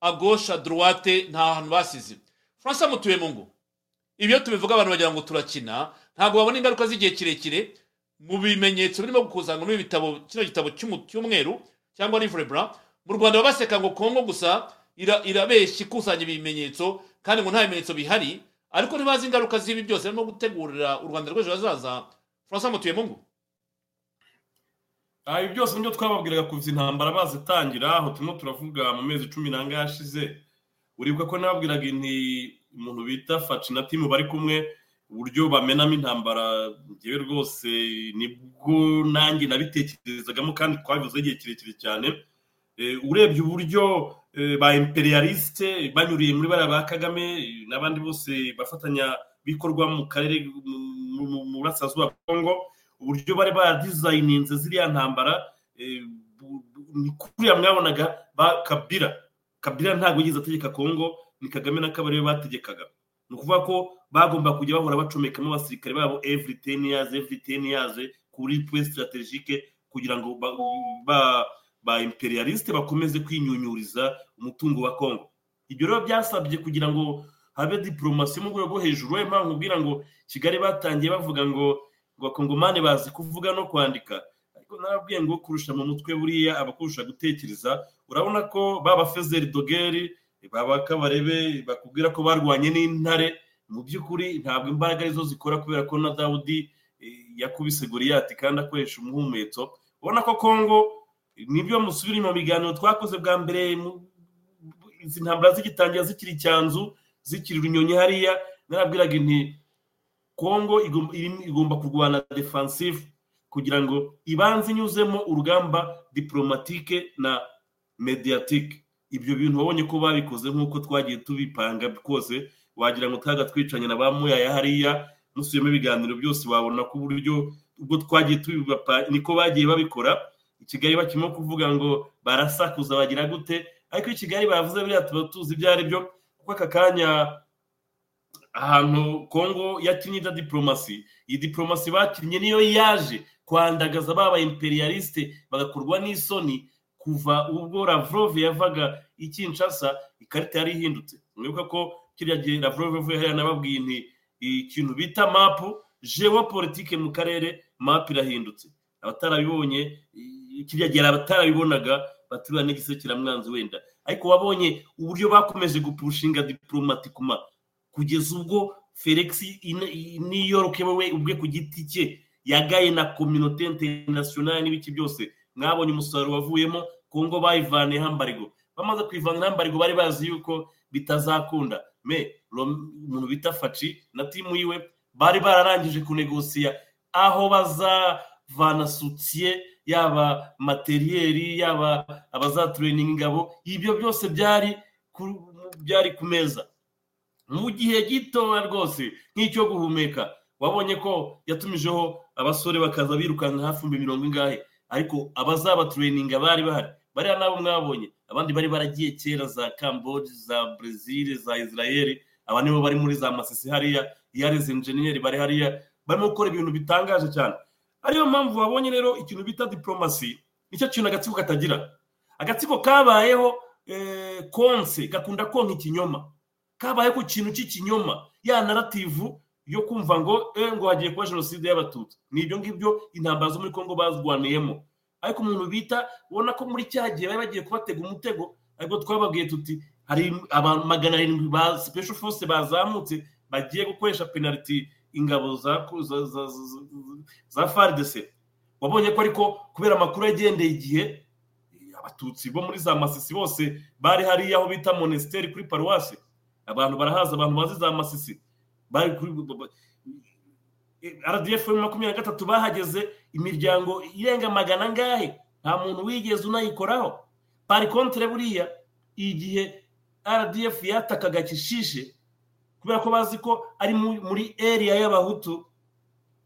agosha droite nta hantu basize. Francois mutuyemungu ibyo tubivuga abantu bagira ngo turakina ntabwo babona ingaruka z'igihe kirekire mu bimenyetso birimo gukusanywa muri bitabo kino gitabo cy'umweru cyangwa blanc mu rwanda baba baseka ngo kongo gusa ira- irabeshya ikusanya ibimenyetso kandi ngo nta bimenyetso bihari ariko ntibazi ingaruka z'ibi byose. Barimo gutegurira u rwanda rw'ejo hazaza. Francois mutuyemungu aha ibi byose ni byo twababwiraga kuva intambara bazitangira aho turimo turavuga mu mezi cumi n'angahe ashize uribuka ko nababwiraga inti umuntu bita faci na timu bari kumwe uburyo bamenamo intambara ngewe rwose ni bwo nanjye nabitekerezagamo kandi twabivuze igihe kirekire cyane. Eh, urebye uburyo eh, ba imperialiste banyuriye muri bariya ba kagame n'abandi bose bafatanya bikorwa mu karere mu- burasirazuba bwa kongo uburyo bari baradizayininze ziriya ntambara eh, ni kuriya mwabonaga ba kabira kabira ntabwo yigeze ategeka kongo ni kagame na kabari we bategekaga. Ni ukuvuga ko bagomba kujya bahora bacomekamo abasirikare babo every ten years every ten years kuri point strategique kugira ngo ba, ba, ba imperialiste bakomeze kwinyunyuriza umutungo wa kongo ibyo rero byasabye kugira ngo habe diplomasi mu rwego rwo hejuru niyo mpamvu nkubwira ngo kigali batangiye bavuga ngo ngo abakongomani bazi kuvuga no kwandika. Ariko nababwiye ngo kurusha mu mutwe buriya abakurusha gutekereza urabona ko baba fezeri dogeri baba kabarebe bakubwira ko barwanye n'intare mu by'ukuri ntabwo imbaraga ari zo zikora kubera ko na dawudi eh, yakubise goriyati kandi akoresha umuhumetso ubona ko kongo ni byo musubira mu biganiro twakoze bwa mbere izi ntambara zigitangira zikiri icyanzu zikiri urunyonyi hariya. Narabwiraga inti kongo igomba- kurwana defensive kugira ngo ibanze inyuzemo urugamba diplomatike na mediatike ibyo bintu wabonye ko babikoze nk'uko twagiye tubipanga kose wagira ngo twaga twicanye na ba muyaya hariya musubiyemo ibiganiro byose wabona ko uburyo ubwo twagiye tubibapa niko bagiye babikora. I kigali bakirimo kuvuga ngo barasakuza bagira gute ariko i kigali bavuze biriya tuba tuzi ibyo ari byo kuko aka kanya ahantu kongo yakinnye ida diplomasi iyi diplomasi bakinnye niyo yaje kwandagaza baba imperialiste bagakorwa n'isoni kuva ubwo lavrov yavaga i kinshasa ikarita yari ihindutse. Mwibuka ko kiriya gihe lavrov yavuye hariya nababwiye nti ikintu bita mapu geopolitike mu karere mapu irahindutse. Abatarabibonye kiriya gihe abatarabibonaga baturura n'igisekiramwanzi wenda. Ariko wabonye uburyo bakomeje gupushinga diplomatikuma kugeza ubwo felix niyoroke we ubwe ku giti cye yagaye na kominote interinasiyonari n'ibiki byose mwabonye umusaruro wavuyemo kongo bayivaniye hambarigo bamaze kuyivana hambarigo bari bazi yuko bitazakunda. Me umuntu bita faci na timu yiwe bari bararangije kunegosiya aho bazavana sutiye yaba materiyeri yaba abazatureninga ingabo ibyo byose byari byari ku meza. Mu gihe gitoya rwose nk'icyo guhumeka wabonye ko yatumijeho abasore bakaza birukanka hafi mirongo ingahe ariko abazabatureninga bari bahari. Bariya nabo mwabonye. Abandi bari baragiye kera za camboge za brezil za israel. Aba nibo bari muri za masisi hariya iyareze enjeniyeri bari hariya. Barimo gukora ibintu bitangaje cyane. Ariyo mpamvu babonye rero ikintu bita diplomasi ni cyo kintu agatsiko katagira. Agatsiko kabayeho eh, konse gakunda konka ikinyoma. Kabaye ku kintu cy'ikinyoma ya narativu yo kumva ngo eh, ngo hagiye kuba jenoside y'abatutsi. Ni ibyo ngibyo intambara zo muri kongo bazwaniyemo ariko umuntu bita ubona ko muri cya gihe bari bagiye kubatega umutego ariko twababwiye tuti hari abantu magana arindwi ba special force bazamutse bagiye gukoresha penaliti ingabo za FARDC wabonye ko ariko kubera amakuru yagendeye igihe abatutsi bo muri za masisi bose bari hariya aho bita monesiteri kuri paruwasi abantu barahaza abantu bazi za masisi. Bari kuri rdf makumyabiri na gatatu bahageze imiryango irenga magana angahe? Nta muntu wigeze unayikoraho. Pari kontere buriya igihe rdf yatakaga kishishe kubera ko bazi ko ari mu- muri area y'abahutu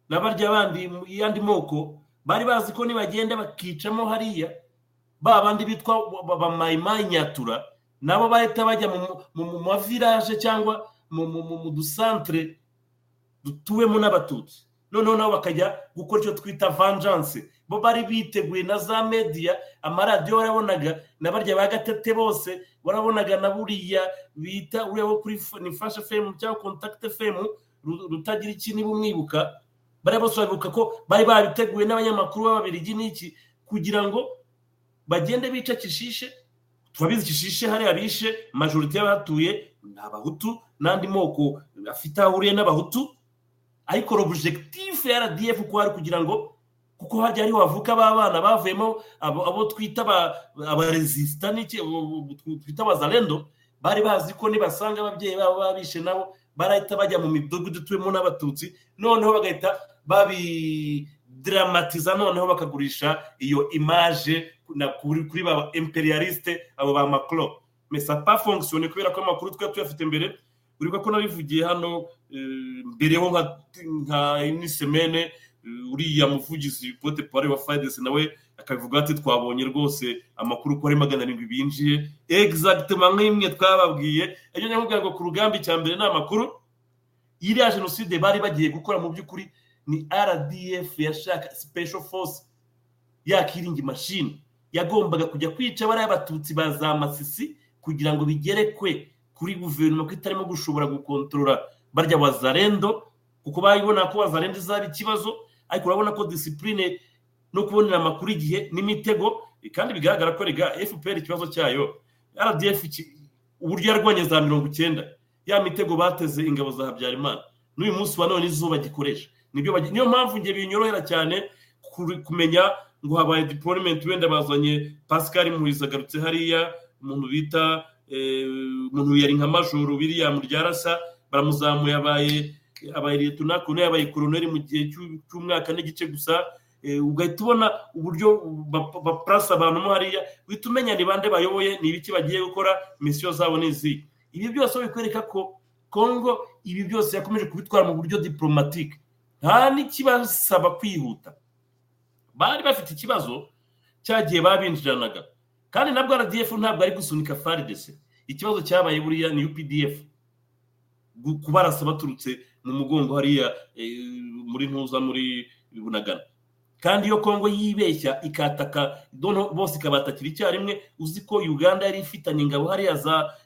na barya bandi yandi moko bari bazi ko nibagenda bakicamo hariya ba bandi bitwa ba- ba mayimayi nyatura nabo bahita bajya mu mavilaje cyangwa mu dusantere dutuwemo n'abatutsi. Noneho nabo bakajya gukora icyo twita vengeance. Bo bari biteguye na za media amaradiyo warabonaga na barya ba gatete bose warabonaga na buriya bita uriya wo kuri fashe femu cyangwa kontakite femu rutagira iki niba umwibuka bariya bose babibuka ko bari babiteguye n'abanyamakuru b'ababirigi n'iki kugira ngo bagende bica kishishe turabizi kishishe hariya bishe majorite y'abahatuye ni abahutu n'andi moko afite aho ahuriye n'abahutu. Ariko ya rdf ko hari kugira ngo kuko hajya ariho havuka b'abana bavuyemo abo twita aba- abaresista n'iki abo- abo twita abazalendo bari bazi ko nibasanga ababyeyi babo babishe nabo barahita bajya mu midugudu ituyemo n'abatutsi noneho bagahita babidaramatiza noneho bakagurisha iyo imaje kuri ba imperialiste abo ba ça pas fonctionné kubera ko amakuru twari tuyafite mbere uribuka ko nabivugiye hano mbere ho nka ini semene eh, uriya muvugizi pote pare wa fayidesi nawe akabivuga ati twabonye rwose amakuru ko ari magana arindwi binjiye. Exactement nk'imwe twababwiye. Ejo nyamubwira ngo ku rugamba icya mbere ni amakuru. Iriya jenoside bari bagiye gukora mu by'ukuri ni rdf yashaka special force yakiringi mashini yagombaga kujya kwica bariya abatutsi ba za masisi kugira ngo bigerekwe kuri guverinoma ko itarimo gushobora gukontorora barya wazarendo kuko bayibona ko wazarendo izaba ikibazo ariko urabona ko disipurine no kubonera amakuru igihe n'imitego kandi bigaragara ko rega fpr ikibazo cyayo rdf uburyo yarwanye za mirongo icyenda. Ya mitego bateze ingabo za habyarimana. N'uyu munsi wa none izuba gikoresha. Niyo mpamvu njye binyorohera cyane kumenya ngo habaye deployment wenda bazanye pascal muhizi agarutse hariya umuntu bita eh, umuntu yari nka majoro william ryarasa baramuzamuye abaye abaye liyetona koloneli yabaye koroneli mu gihe cy'u- cy'umwaka n'igice gusa. Eh, ugahita ubona uburyo ba- bapurasa abantu mo hariya uhita umenya ni bande bayoboye ni ibiki bagiye gukora misiyo zabo ni izi ibi byose bikwereka ko kongo ibi byose yakomeje kubitwara mu buryo diplomatike nta n'ikibasaba kwihuta. Bari bafite ikibazo cyagiye babinjiranaga. Kandi nabwo rdf ntabwo ari gusunika faridese ikibazo cyabaye buriya ni updf kubarasa baturutse mu mugongo hariya eh, muri ntuza muri bunagana. Kandi iyo kongo yibeshya ikataka bose ikabatakira icyarimwe uzi ko uganda yari ifitanye ingabo hariya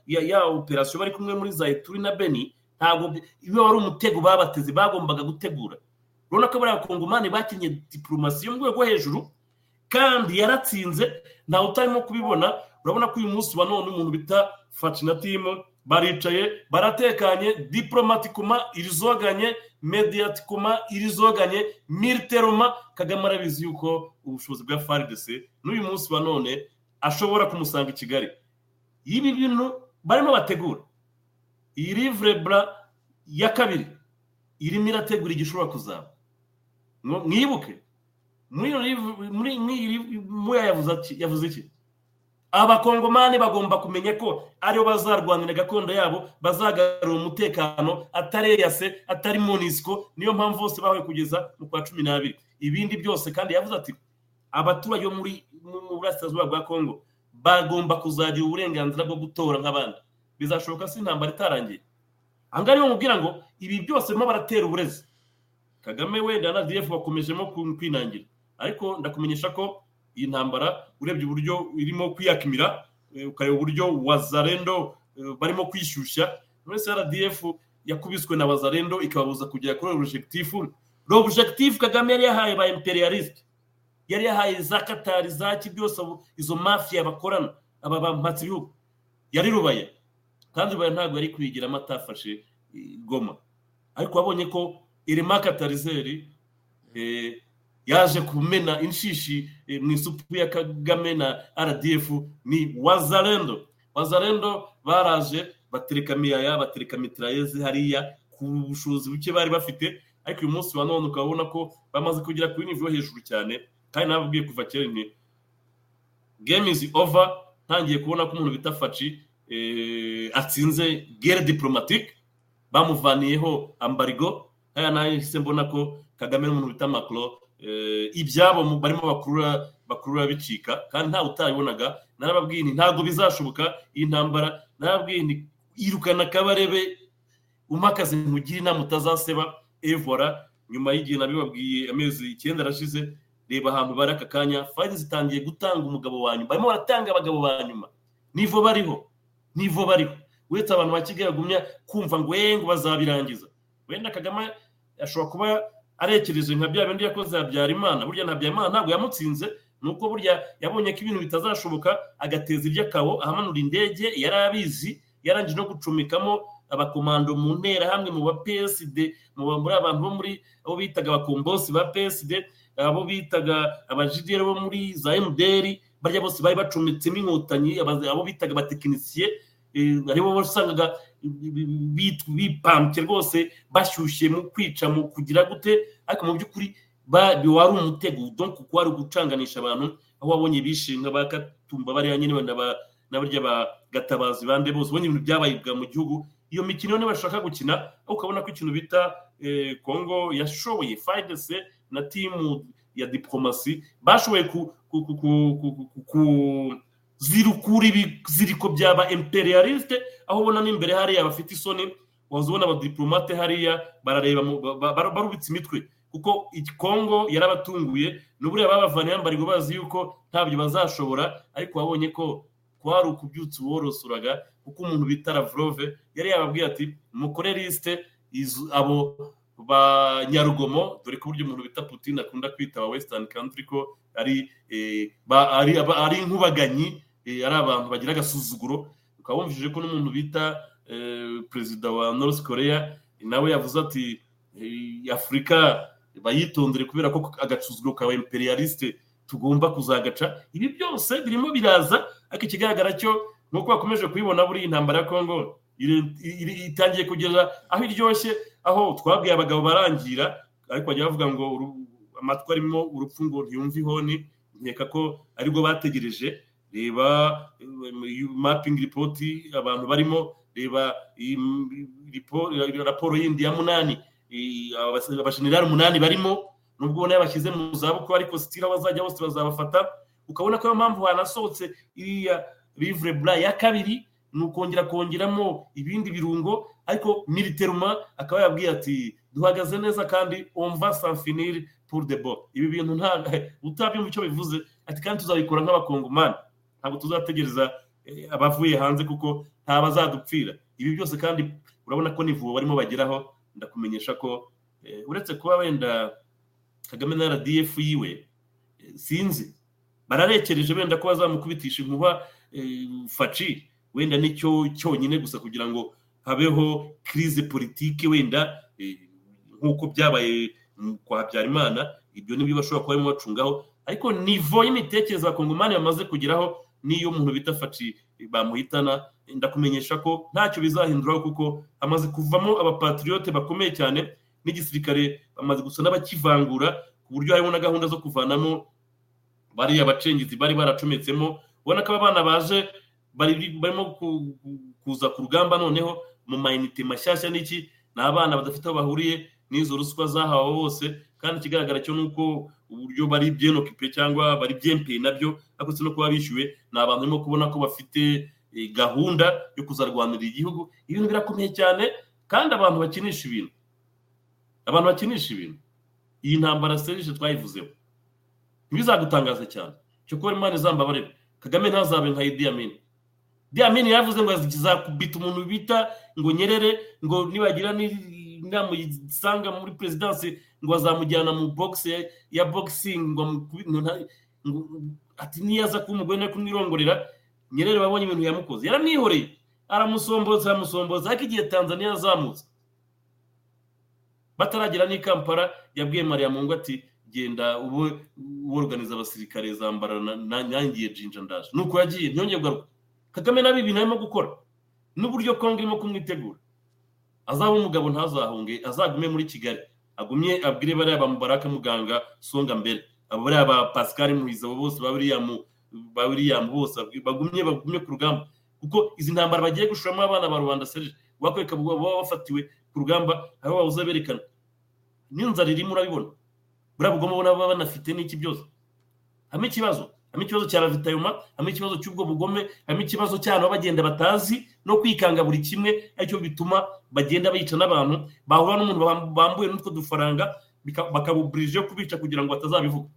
ya, operasiyo bari kumwe muri za eturi na beni ntabwo iyo wari umutego babateze bagombaga gutegura. Urabona ko bariya bakongomani bakinnye diporomasi yo mu rwego hejuru kandi yaratsinze ntawe utarimo kubibona urabona ko uyu munsi wa none umuntu bita facinatimu baricaye baratekanye diporomatikuma irizoganye mediatikuma irizoganye militeroma kagame arabizi yuko ubushobozi bwa faridese n'uyu munsi wa none ashobora kumusanga i kigali. Ibi bintu barimo bategura. Iyi livre bra ya kabiri irimo irategura igishobora kuzaba. Mwibuke muri iyo iyi ati- yavuze iki? Abakongomani bagomba kumenya ko ari bo bazarwanira gakondo yabo bazagarura umutekano atari eyase atari monisco niyo mpamvu bose bahuye kugeza mu kwa cumi n'abiri. Ibindi byose kandi yavuze ati abaturage bo muri mu burasirazuba bwa kongo bagomba kuzagira uburenganzira bwo gutora nk'abandi. Bizashoboka si intambara itarangiye? Ahangaha ni ho mubwira ngo ibi byose barimo baratera uburezi. Kagame wenda na df bakomejemo kwinangira. Ariko ndakumenyesha ko iyi ntambara urebye uburyo irimo kwiyakimira eh, ukareba uburyo wazarendo eh, barimo kwishyushya. Wese rdf yakubiswe na wazarendo ikababuza kugera kuri objectifu l'objectif kagame yari yahaye ba imperialiste yari yahaye za katari za byose izo mafiya bakorana. Aba bampatse ibihugu yari rubaya kandi rubaya ntabwo yari kwigiramo atafashe goma. Ariko wabonye ko irema katarizeri eh, yaje kumena inshishi eh, mu isupu ya kagame na rdf ni wazarendo wazarendo baraje batereka miyaya batereka mitrayeze hariya ku bushobozi buke bari bafite. Ariko uyu munsi wa none ukabona ko bamaze kugera kuri nivo yo hejuru cyane kandi nababwiye kuva kera nti game is over. Ntangiye kubona ko umuntu bita faci eh, atsinze gere diplomatique. Bamuvaniyeho ambarigo. Aya nahise mbona ko kagame n'umuntu bita macron. eh, ibyabo mu- barimo bakurura bakurura bicika kandi ntawe utabibonaga narababwiye nti ntabwo bizashoboka iyi ntambara. Narababwiye nti irukana kabarebe umakazi ntugire inama utazaseba evora. Nyuma y'igihe nabibabwiye amezi icyenda arashize reba ahantu bari aka kanya. Fayili zitangiye gutanga umugabo wa nyuma. Barimo baratanga abagabo ba nyuma. Nivo bariho nivo bariho. Uretse abantu ba kigali bagumya kumva ngo "Eh, ngo bazabirangiza. Wenda kagame ashobora kuba arekereje nka bya bindi yakoze habyarimana. Burya na habyarimana ntabwo yamutsinze ni uko burya yabonye ko ibintu bitazashoboka agateza iby'akabo ahamanura indege yari abizi yarangije no gucumikamo abakomando mu nterahamwe mu ba psd muri abantu bo muri abo bitaga abakombosi ba psd abo bitaga abajidiyeri bo muri za mdr barya bose bari bacumitsemo inkotanyi abo bitaga abatekinisiye eh, ari bo wasangaga bipambye rwose bashyushye mu kwica mu kugira gute. Ariko mu by'ukuri wari umutego. Donc kuko wari gucanganisha abantu aho wabonye bishinga ba katumba bariya nyine n'abarya ba gatabazi bande bose. Ubonye ibintu byabayibwa mu gihugu. Iyo mikino niba bashaka gukina aho ukabona ko ikintu bita eh, congo yashoboye fayidese na timu ya diplomasi bashoboye ku ku ku ku ku ku ku zirukura ibiziriko byaba imperialiste aho ubona n'imbere hariya bafite isoni waza ubona abadiplomate hariya barareba barubitse imitwe. Kuko iki kongo yarabatunguye n'uburiya babavaniye yambarigo bazi yuko ntabyo bazashobora ariko wabonye ko kwari ukubyutsa uworosuraga kuko umuntu bita lavrove yari yababwiye ati mukore lisite abo ba nyarugomo dore ko uburyo umuntu bita putin akunda kwita aba western country ko ari eh, ari inkubaganyi ari abantu bagira agasuzuguro ukaba wumvise ko n'umuntu bita eh, perezida wa north korea nawe yavuze ati afurika bayitondere kubera ko agasuzuguro ka imperialiste tugomba kuzagaca. Ibi byose birimo biraza ariko ikigaragara cyo nk'uko bakomeje kubibona buriya intambara ya kongo itangiye kugeza aho iryoshye aho twabwiye abagabo barangira ariko bajya bavuga ngo amatwi arimo urupfu ngo ntiyumve ihoni nkeka ko ari bwo bategereje. Reba mapingi ripoti abantu barimo reba raporo yindi ya munani i- abas- abajenerali umunani barimo nubwo ubona yabashyize mu zabukuru ariko sitira bazajya bose bazabafata ukabona ko ariyo mpamvu hanasohotse iriya livre bla ya kabiri ni ukongera kongeramo ibindi birungo ariko militeruma akaba yabwiye ati duhagaze neza kandi omva sanfinir pour de bo ibi bintu nta utabyumva icyo bivuze ati kandi tuzabikora nk'abakongomani. Ntabwo tuzategereza eh, abavuye hanze kuko nta bazadupfira ibi byose kandi urabona ko nivuba barimo bageraho. Ndakumenyesha ko eh, uretse kuba wenda kagame na rdf yiwe eh, sinzi. Bararekereje wenda ko bazamukubitisha inkuba faci. Wenda ni cyo cyonyine gusa kugira ngo habeho crise politike wenda nk'uko byabaye kwa habyarimana. Ibyo ni byo bashobora kuba barimo bacungaho. Ariko nivo y'imitekerereze abakongomani bamaze kugeraho n'iyo umuntu bita faci bamuhitana ndakumenyesha ko ntacyo bizahinduraho kuko hamaze kuvamo abapatriyote bakomeye cyane n'igisirikare bamaze gusa n'abakivangura ku buryo harimo na gahunda zo kuvanamo bariya bacengezi bari baracometsemo. Ubona ko aba bana baje bari barimo ku- ku- kuza ku rugamba noneho mu mayinite mashyashya n'iki ni abana badafite aho bahuriye n'izo ruswa zahawe bose. Kandi ikigaragara cyo ni uko uburyo bari byenokipe cyangwa bari byempeye na byo ariko si no kuba bishyuwe ni abantu barimo kubona ko bafite eh, gahunda yo kuzarwanirira igihugu ibintu birakomeye cyane kandi abantu bakinisha ibintu. Abantu bakinisha ibintu. Iyi ntambara serije twayivuzeho. Ntibizagutangaza cyane. Cyo kuba imana izambabarira kagame ntazabe nka idi amin. Idi amin yavuze ngo azakubita umuntu bita ngo nyerere ngo nibagira inama yisanga muri perezidansi ngo azamujyana mu bogisi ya- bogisingi ngo ati niyo aza kuba umugore no kumwirongorera nyerere babonye ibintu yamukoze. Yaramwihoreye aramusomboza aramusomboza ariko igihe tanzania yazamutse. Bataragera n'i kampala yabwiye mariya mungu ati genda ube worganiza abasirikare zambara na- nangiye jinja ndaje. Nuko yagiye ntiyongeye kugaruka kagame nabi ibintu arimo gukora. N'uburyo kongo irimo kumwitegura. Azaba umugabo ntazahunge azagume muri kigali. Agumye abwire bariya ba mubaraka muganga songa mbere. Abo bariya ba pascal muhiza bose ba william bose bagumye bagumye ku rugamba. Kuko izi ntambara bagiye gushoramo abana ba rubanda serge bakwereka baba bafatiwe ku rugamba aho babuze berekana. N'inzara irimo urabibona. Buriya bugomba banafite n'iki byose. Hamwe ikibazo? Hamwe ikibazo cya ravitayoma hamwe ikibazo cy'ubwo bugome hamwe ikibazo cy'ahantu baba bagenda batazi no kwikanga buri kimwe ari cyo bituma bagenda bica n'abantu bahura n'umuntu bam- bambuye n'utwo dufaranga bakabuburije kubica kugira ngo batazabivuga.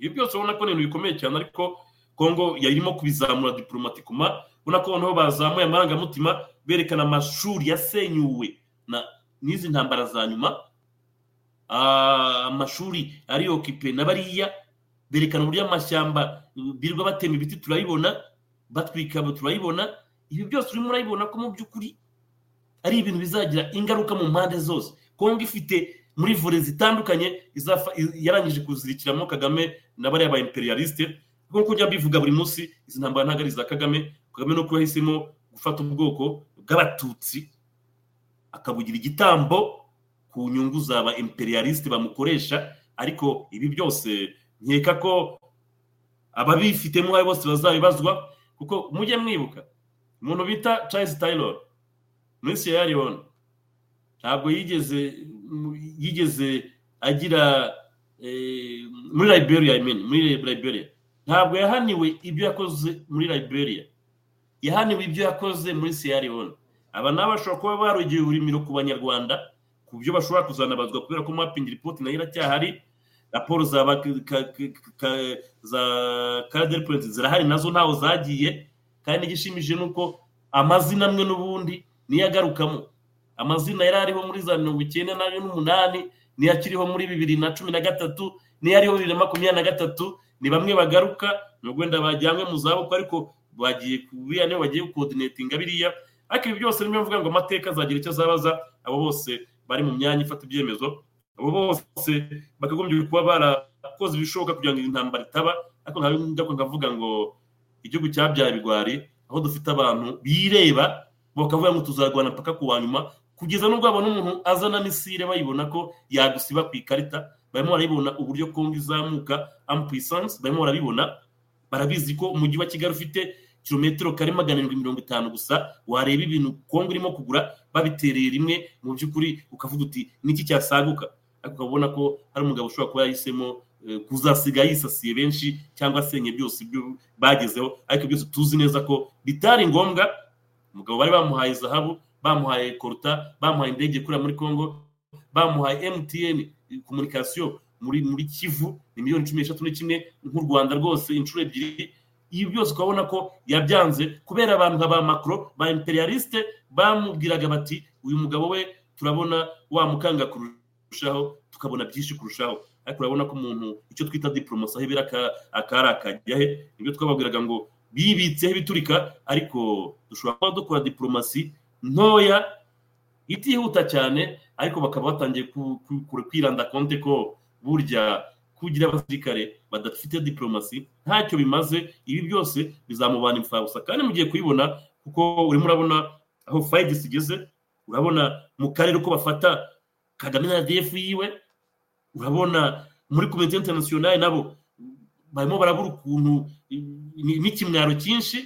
Ibyo byose ubona ko ni ibintu bikomeye cyane ariko kongo yarimo kubizamura diporomatikuma ubona ko noneho bazamuye amarangamutima berekana amashuri yasenyuwe n'izi ntambara za nyuma. Ah, amashuri ari okipe na bariya berekana uburyo amashyamba birirwa batema ibiti turayibona batwika turayibona ibi byose urimo urayibona ko mu by'ukuri ari ibintu bizagira ingaruka mu mpande zose. Kongo ifite muri vore zitandukanye yarangije kuzirikiramo kagame na bariya ba imperialiste nk'uko ujya bivuga buri munsi izi ntambara ntabwo ari iza kagame kagame nuko yahisemo gufata ubwoko bw'abatutsi akabugira igitambo ku nyungu za ba imperialiste bamukoresha ariko ibi byose nkeka ko ababifitemo ari bose bazabibazwa kuko mujye mwibuka umuntu bita Charles Taylor muri Sierra Leone ntabwo yigeze yigeze agira eh, muri Liberia muri Liberia. Ntabwo yahaniwe ibyo yakoze muri Liberia. Yahaniwe ibyo yakoze muri Sierra Leone. Aba nabo bashobora kuba barugiye uburimiro ku banyarwanda ku byo bashobora kuzanabazwa kubera ko mapingi ripoti na yo iracyahari. Raporo za ba- ka- ka- ka- za kaderi purensi zirahari na zo ntaho zagiye kandi igishimishije ni uko amazina amwe n'ubundi niyo agarukamo amazina yari ariho muri za mirongo icyenda na yo n'umunani niyo akiriho muri bibiri na cumi na gatatu niyo ariho bibiri na makumyabiri na gatatu ni bamwe bagaruka nubwo wenda bajyanywe mu zabukuru ariko bagiye biriya nibo bagiye gukodinatinga biriya. Ariko ibi byose niyo mvuga ngo amateka azagira icyo azabaza abo bose bari mu myanya ifata ibyemezo. Abo bose bakagombye kuba barakoze ibishoboka kugira ngo iyi ntambara itaba ariko ntabwo nkavuga ngo igihugu cyabyaye ibigwari aho dufite abantu bireba bakavuga ngo tuzarwana paka ku wa nyuma kugeza n'ubwo babona umuntu azana n'isire bayibona ko yagusiba ku ikarita barimo barabibona uburyo kongo izamuka ampuissance barimo barabibona barabizi ko umujyi wa kigali ufite kilometero kare magana arindwi mirongo itanu gusa wareba ibintu kongo irimo kugura babitereye rimwe mu by'ukuri ukavuga uti niki cyasaguka? Ariko ukabona ko hari umugabo ushobora kuba yahisemo eh, kuzasiga yisasiye benshi cyangwa asenye byose ibyo bagezeho. Ariko byose tuzi neza ko bitari ngombwa. Umugabo bari bamuhaye zahabu bamuhaye koruta bamuhaye indege ikorera muri congo bamuhaye mtn komunikasiyo muri muri kivu. Ni miliyoni cumi n'eshatu n'ikimwe nk'u rwanda rwose inshuro ebyiri. Ibi byose ukabona ko yabyanze. Kubera abantu nka ba makoro ba imperialiste bamubwiraga bati uyu mugabo we turabona wamukanga kurushaho tukabona byinshi kurushaho. Ariko urabona ko umuntu icyo twita diporomasi aho ibera aka- akari akajya he? Nibyo twababwiraga ngo bibitseho ibiturika ariko dushobora kuba dukora diporomasi ntoya itihuta cyane ariko bakaba batangiye kwiranda konte ko burya kugira abasirikare badafite diporomasi ntacyo bimaze ibi byose bizamubana imfabusa kandi mugiye kuyibona kuko urimo urabona aho fayidesi igeze urabona mu karere uko bafata kagame na df yiwe urabona muri komite interinasiyonari nabo barimo barabura ukuntu ni- n'ikimwaro cyinshi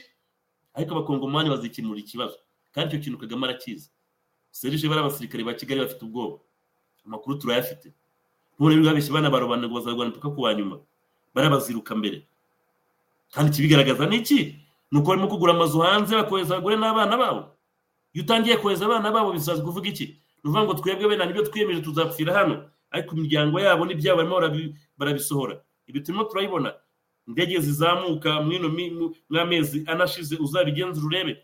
ariko abakongomani bazikemura ikibazo. Kandi icyo kintu kagame arakizi serije bari abasirikare ba kigali bafite ubwoba. Amakuru turayafite. None babeshye bana barobana ngo bazarwana mpaka ku wa nyuma barabaziruka mbere. Kandi ikibigaragaza ni iki? Ni uko barimo kugura amazu hanze bakohereza abagore n'abana babo. Iyo utangiye kohereza abana babo bisaza kuvuga iki? Ni ukuvuga ngo twebwe bene ni byo twiyemeje tuzapfira hano. Ariko imiryango yabo n'ibyabo barimo barabi- barabisohora. Ibi turimo turayibona indege zizamuka mwino mw'amezi anashize uzabigenzura urebe.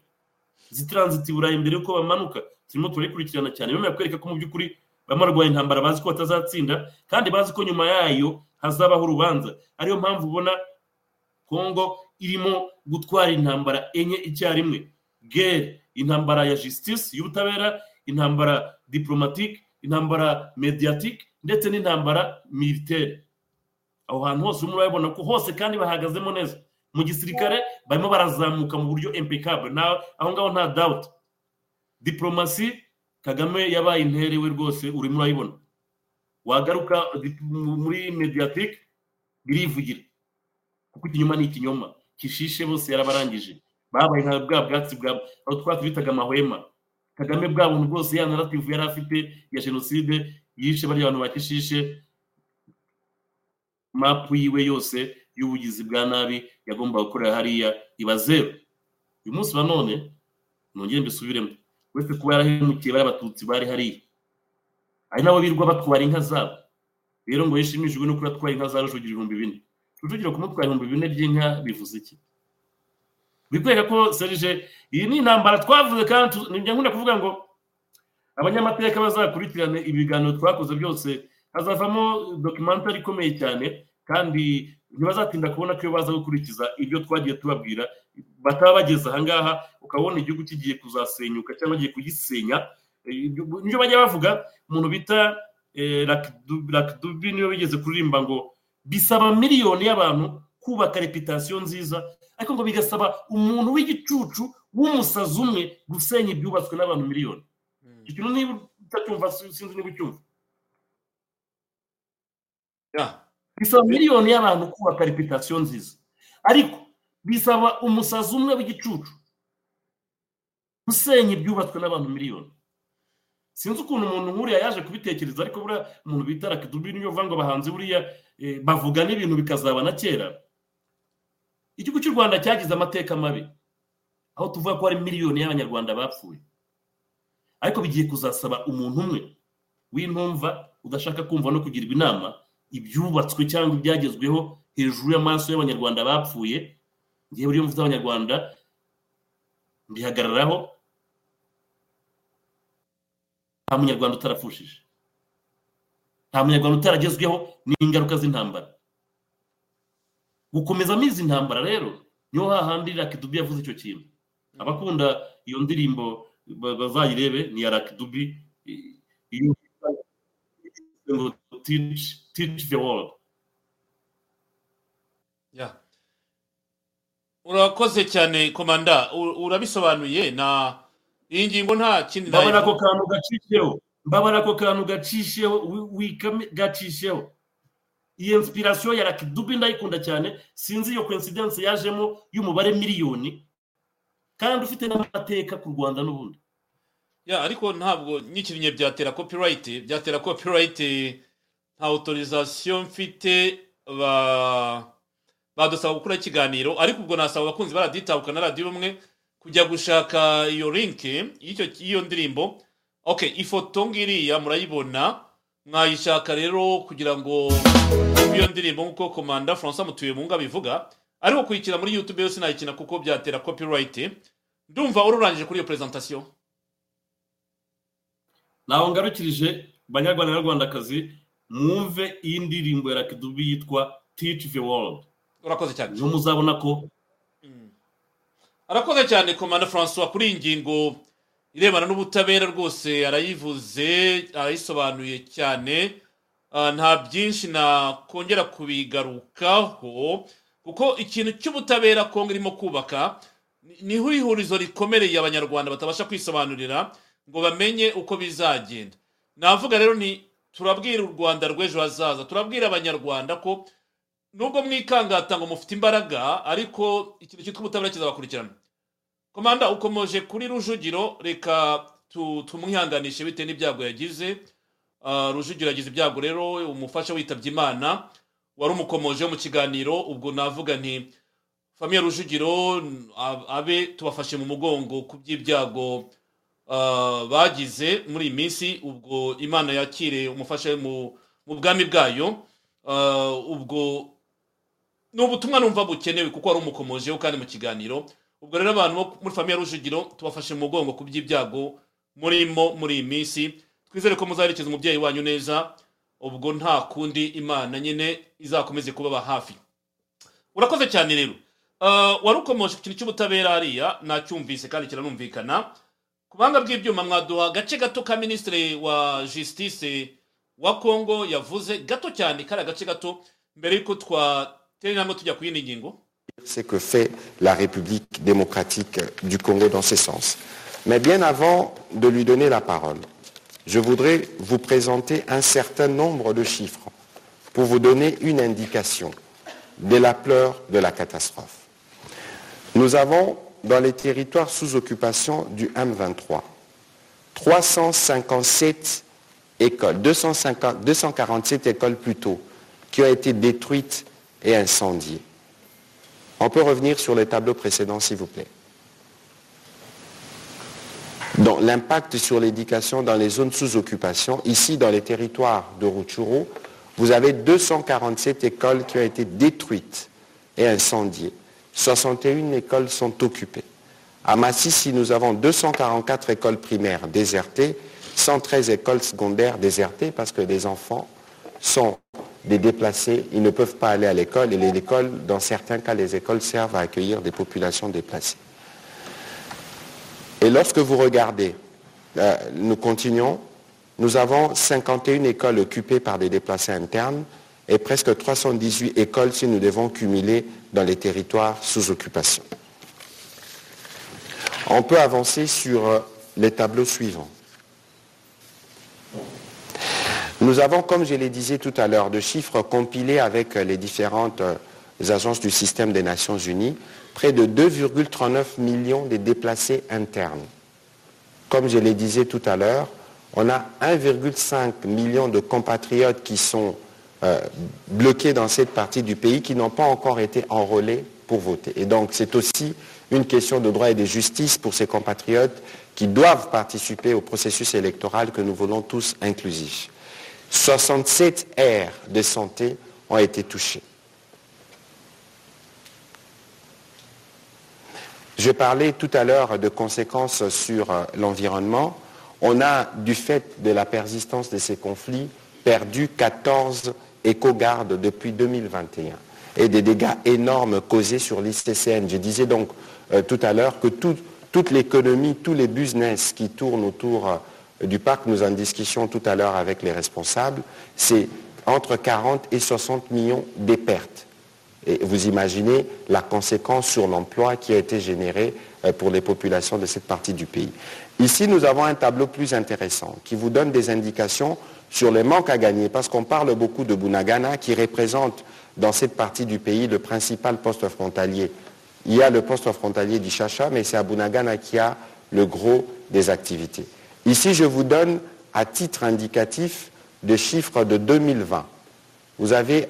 Zitranziti burayi mbere yuko bamanuka turimo turayikurikirana cyane. Bimwe kwereka ko mu by'ukuri barimo bararwanya intambara bazi ko batazatsinda kandi bazi ko nyuma yayo hazabaho urubanza. Ariyo mpamvu ubona kongo irimo gutwara intambara enye icyarimwe. Gere intambara ya justice y'ubutabera intambara diplomatique intambara mediatike ndetse n'intambara militaire. Aho hantu hose urimo urabibona ko hose kandi bahagazemo neza. Mu gisirikare barimo barazamuka mu buryo impeccable. Nta aho ngaho nta doubt. Diplomasi kagame yabaye intere we rwose urimo urayibona wagaruka muri mediatike birivugira. Kuko ikinyoma ni ikinyoma. Kishishe bose yarabarangije. Babaye nka bwa bwatsi bwa twatsi bitaga amahwema. Kagame bwa buntu bwose ya narrative yari afite ya jenoside yishe bariya bantu bakishishe mapu yiwe yose y'ubugizi bwa nabi yagombaga gukorera hariya iba zeru uyu munsi wa none nongere mbisubiremo. Uretse kuba yarahemukiye bari abatutsi bari hariya. Ari nabo birirwa batwara inka zabo. Rero ngo yishimishijwe no kuba atwaye inka za rujugira ibihumbi bine rujugira kumutwara ibihumbi bine by'inka bivuze iki? Bikwereka ko serije iyi ni intambara twavuze kandi ni byo nkunda kuvuga ngo abanyamateka bazakurikirane ibiganiro twakoze byose. Hazavamo documentary ikomeye cyane kandi ntibazatinda kubona ko iyo baza gukurikiza ibyo twagiye tubabwira bataba bageze ahangaha ukabona igihugu kigiye kuzasenyuka cyangwa bagiye kugisenya ibyo bajya bavuga umuntu bita eh, Rakidu- rakidubi niyo bigeze kuririmba ngo bisaba miliyoni y'abantu kubaka reputasiyo nziza ariko ngo bigasaba umuntu w'igicucu w'umusazi umwe gusenya ibyubatswe n'abantu miliyoni. Icyo kintu niba utacyumva si- sinzi niba ucyumva. Bisaba miliyoni y'abantu kubaka reputasiyo nziza. Ariko bisaba umusazi umwe w'igicucu gusenya ibyubatswe n'abantu miliyoni. Sinzi ukuntu umuntu nk'uriya yaje kubitekereza ariko buriya umuntu bita rakidubi niyo uvuga ngo abahanzi buriya eh, bavuga n'ibintu bikazaba na kera. Igihugu cy'u rwanda cyagize amateka mabi aho tuvuga ko hari miliyoni y'abanyarwanda bapfuye. Ariko bigiye kuzasaba umuntu umwe w'intumva udashaka kumva no kugirwa inama ibyubatswe cyangwa ibyagezweho hejuru y'amaso y'abanyarwanda bapfuye ngewe buriyo mvuze abanyarwanda mbihagararaho nta munyarwanda utarapfushije. Nta munyarwanda utaragezweho n'ingaruka z'intambara. Gukomezamo izi ntambara rero ni ho hahandi rakidubi yavuze icyo kintu. Abakunda iyo ndirimbo ba- bazayirebe ni iya rakidubi ngo teach the world. Urakoze cyane komanda. Urabisobanuye na iyi ngingo nta kindi mbabara ako kantu gacisheho. Mbabara ako kantu gacisheho gacisheho. Iyi inspiration ya rakidubi ndayikunda cyane sinzi iyo coincidence yajemo y'umubare miliyoni kandi ufite n'amateka ku rwanda n'ubundi. Ya ariko ntabwo nyikirinye byatera copyright byatera copyright nta autorisation mfite ba badusaba gukora ikiganiro ariko ubwo nasaba abakunzi baraditabuka na radiyo umwe kujya gushaka iyo link y'icyo y'iyo ndirimbo. Okay ifoto ngiriya murayibona. Mwayishaka rero kugira ngo iyo ndirimbo nk'uko komanda francois mutuye mu abivuga ariko kuyikina muri youtube yose nayikina kuko byatera copyright. Ndumva ururangije kuri iyo presentation. Naho ngarukirije banyarwanda n'abanyarwandakazi mwumve iyi ndirimbo ya rakidubi yitwa teach the world. Urakoze cyane. Niho muzabona ko arakoze cyane komanda francois kuri iyi ngingo. Irebana n'ubutabera rwose arayivuze arayisobanuye cyane. Ah, nta byinshi nakongera kubigarukaho kuko ikintu cy'ubutabera kongo irimo kubaka ni- ni ho ihurizo rikomereye abanyarwanda batabasha kwisobanurira ngo bamenye uko bizagenda. Navuga rero ni turabwira u rwanda rw'ejo hazaza turabwira abanyarwanda ko nubwo mwikangata ngo mufite imbaraga ariko ikintu cyitwa ubutabera kizabakurikirana. Komanda ukomoje kuri rujugiro reka tu- tumwihanganishe bitewe n'ibyago yagize. Ah, rujugiro yagize ibyago rero umufasha witabye imana wari umukomoje mu kiganiro ubwo navuga nti famiye rujugiro abe tubafashe mu mugongo ku by'ibyago ah, bagize muri iyi minsi ubwo imana yakire umufasha mu mu bwami bwayo. Ah, ubwo ni ubutumwa numva bukenewe kuko wari umukomojeho kandi mu kiganiro. Ubwo rero abantu bo muri famiye rujugiro tubafashe mu mugongo ku by'ibyago murimo muri iyi minsi. Twizere ko muzaherekeza umubyeyi wanyu neza ubwo nta kundi imana nyine izakomeze kubaba hafi. Urakoze cyane rero. Wari ukomeje ku kintu cy'ubutabera hariya nacyumvise kandi kiranumvikana. Ku buhanga bw'ibyuma mwaduha agace gato ka minisitiri wa justice wa congo yavuze gato cyane kari agace gato mbere y'uko twatera intambwe tujya ku yindi ngingo. C'est que fait la République démocratique du Congo dans ce sens. Mais bien avant de lui donner la parole, je voudrais vous présenter un certain nombre de chiffres pour vous donner une indication de la pleure de la catastrophe. Nous avons dans les territoires sous occupation du M23 357 écoles, 250 247 écoles plutôt, qui ont été détruites et incendiées. On peut revenir sur le tableau précédent, s'il vous plaît. Donc, l'impact sur l'éducation dans les zones sous occupation, ici dans les territoires de Rutshuru, vous avez 247 écoles qui ont été détruites et incendiées. 61 écoles sont occupées. À Massissi, nous avons 244 écoles primaires désertées, 113 écoles secondaires désertées parce que les enfants sont des déplacés, ils ne peuvent pas aller à l'école et les écoles, dans certains cas, les écoles servent à accueillir des populations déplacées. Et lorsque vous regardez, euh, nous continuons, nous avons 51 écoles occupées par des déplacés internes et presque 318 écoles si nous devons cumuler dans les territoires sous occupation. On peut avancer sur euh, les tableaux suivants. Nous avons, comme je le disais tout à l'heure, de chiffres compilés avec les différentes euh, agences du système des Nations Unies, près de 2,39 millions de déplacés internes. Comme je le disais tout à l'heure, on a 1,5 million de compatriotes qui sont euh, bloqués dans cette partie du pays qui n'ont pas encore été enrôlés pour voter. Et donc c'est aussi une question de droit et de justice pour ces compatriotes qui doivent participer au processus électoral que nous voulons tous inclusif. 67 aires de santé ont été touchées. Je parlais tout à l'heure de conséquences sur euh, l'environnement. On a, du fait de la persistance de ces conflits, perdu 14 éco-gardes depuis 2021 et des dégâts énormes causés sur l'ICCN. Je disais donc euh, tout à l'heure que tout- toute l'économie, tous les business qui tournent autour euh, du parc, nous en discussions tout à l'heure avec les responsables, c'est entre 40 et 60 millions de pertes. Et vous imaginez la conséquence sur l'emploi qui a été généré euh, pour les populations de cette partie du pays. Ici, nous avons un tableau plus intéressant qui vous donne des indications sur les manques à gagner, parce qu'on parle beaucoup de Bunagana qui représente dans cette partie du pays le principal poste frontalier. Il y a le poste frontalier d'Ichacha, mais c'est à Bunagana qui a le gros des activités. Ici, je vous donne à titre indicatif des chiffres de 2020. Vous avez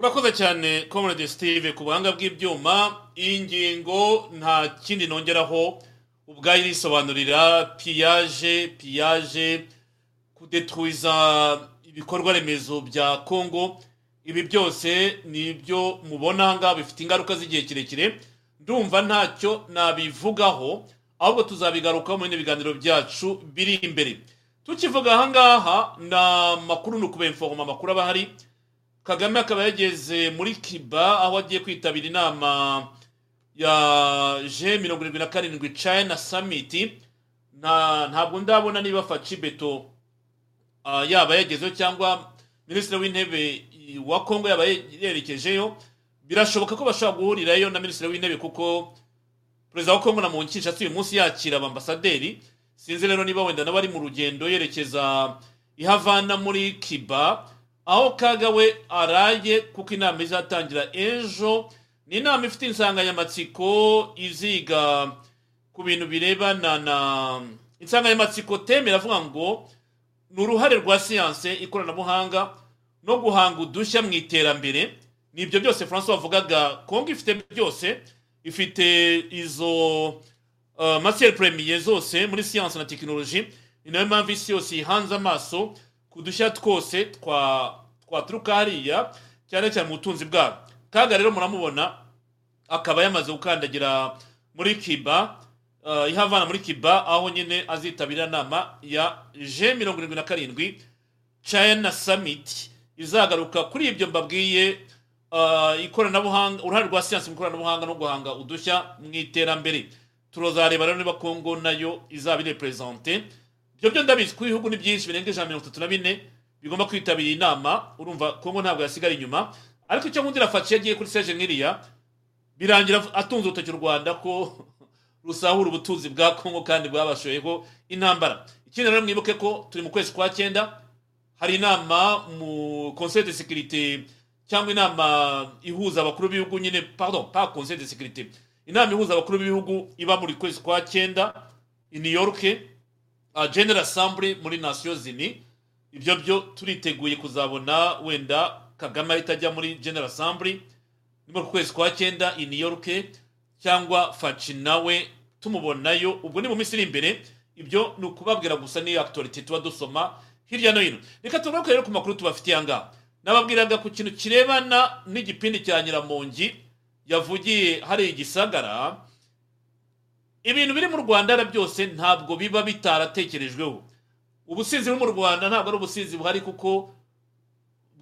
urakoze cyane comrade steve ku buhanga bw'ibyuma iyi ngingo nta kindi nongeraho ubwayo irisobanurira piyaje piyaje kudetruiza ibikorwa remezo bya congo ibi byose ni ibyo mubona ahangaha bifite ingaruka z'igihe kirekire ndumva ntacyo nabivugaho ahubwo tuzabigarukaho mu bindi biganiro byacu biri imbere. Tukivuga ahangaha ni amakuru ni ukubenforoma amakuru aba ahari. Kagame akaba yageze muri kiba aho agiye kwitabira inama ya g mirongo irindwi na karindwi china nta ntabwo ndabona niba faci beto ah, yaba yagezeho cyangwa minisitiri w'intebe wa kongo yaba yerekejeyo. Birashoboka ko bashobora guhurirayo na minisitiri w'intebe kuko perezida wa kongo na mu kinshasa uyu munsi yakira abambasaderi sinzi rero niba wenda nawe ari mu rugendo yerekeza ihavana muri kiba aho kaga we araye kuko inama izatangira ejo. Ni inama ifite insanganyamatsiko iziga ku bintu birebana na insanganyamatsiko teme iravuga ngo ni uruhare rwa siyanse ikoranabuhanga no guhanga udushya mu iterambere. Ni ibyo byose francois wavugaga kongo ifite byose ifite izo uh, matière première zose muri siyanse na tekinoloji ni na yo mpamvu isi yose yihanze amaso ku dushya twose twa twaturuka hariya cyane cyane mu butunzi bwabo kaga rero muramubona akaba yamaze gukandagira muri kiba uh, ihavana muri kiba aho nyine azitabira inama ya g mirongo irindwi na karindwi china summit. Izagaruka kuri ibyo mbabwiye ikoranabuhanga uruhare rwa siyansi mu ikoranabuhanga no guhanga udushya mu iterambere. Turozareba rero niba kongo na yo izaba ireperezante ibyo byo ndabizi ko ibihugu ni byinshi birenga ijana na mirongo itatu na bine bigomba kwitabira iyi nama urumva kongo ntabwo yasigara inyuma. Ariko icyo nkundira faci yagiye kuri seje nk'iriya birangira atunze urutoki u rwanda ko rusahura ubutunzi bwa kongo kandi bwabashoyeho intambara. Ikindi rero mwibuke ko turi mu kwezi kwa cyenda hari inama mu conseil de sécurité cyangwa inama ihuza abakuru b'ibihugu nyine pardon pas conseil de sécurité. Inama ihuza abakuru b'ibihugu iba buri kwezi kwa cyenda i new york general assembly muri nations unies. Ibyo byo turiteguye kuzabona wenda kagame ahita ajya muri general assembly ni mu kwezi kwa cyenda i new york cyangwa faci nawe tumubonayo. Ubwo ni mu minsi iri imbere. Ibyo ni ukubabwira gusa ni actuality tuba dusoma hirya no hino. Reka tugaruke rero ku makuru tubafitiye aha ngaha nababwiraga ku kintu kirebana n'igipindi cya nyiramongi yavugiye hari igisagara? Ibintu biri mu rwanda byose ntabwo biba bitaratekerejweho. Ubusinzi buri mu rwanda ntabwo ari ubusinzi buhari kuko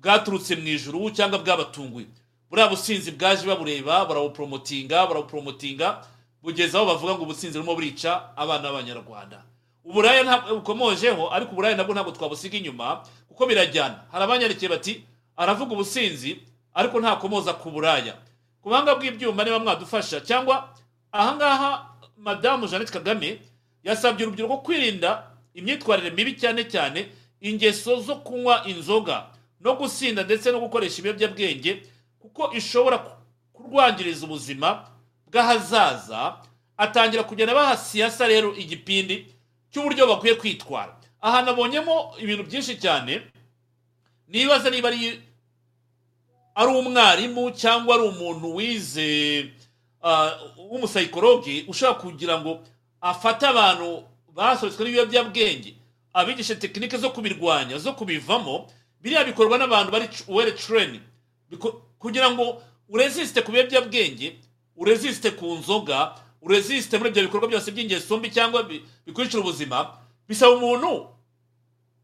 bwaturutse mu ijuru cyangwa bwabatunguye. Buriya businzi bwaje babureba barawuporomotinga barawuporomotinga bugeza aho bavuga ngo ubusinzi burimo burica abana b'abanyarwanda. Uburaya bukomojeho ariko uburaya nabwo ntabwo twabusiga inyuma kuko birajyana hari abanyandikiye bati aravuga ubusinzi ariko ntakomoza ku buraya. Ku buhanga bw'ibyuma niba mwadufasha cyangwa ahangaha madamu jeannette kagame yasabye urubyiruko kwirinda imyitwarire mibi cyane cyane ingeso zo kunywa inzoga no gusinda ndetse no gukoresha ibiyobyabwenge kuko ishobora kurwangiriza ubuzima bw'ahazaza. Atangira kugenda baha siyasa rero igipindi cy'uburyo bakwiye kwitwara. Aha nabonyemo ibintu byinshi cyane nibaza niba ari ari umwarimu cyangwa ari umuntu wize w'umusayikologi ushobora kugira ngo afate abantu basohotswe n'ibiyobyabwenge abigishe tekinike zo kubirwanya zo kubivamo biriya bikorwa n'abantu bari were tureni kugira ngo urezisite ku biyobyabwenge urezisite ku nzoga urezisite muri ibyo bikorwa byose by'ingeso mbi cyangwa bikurikira ubuzima bisaba umuntu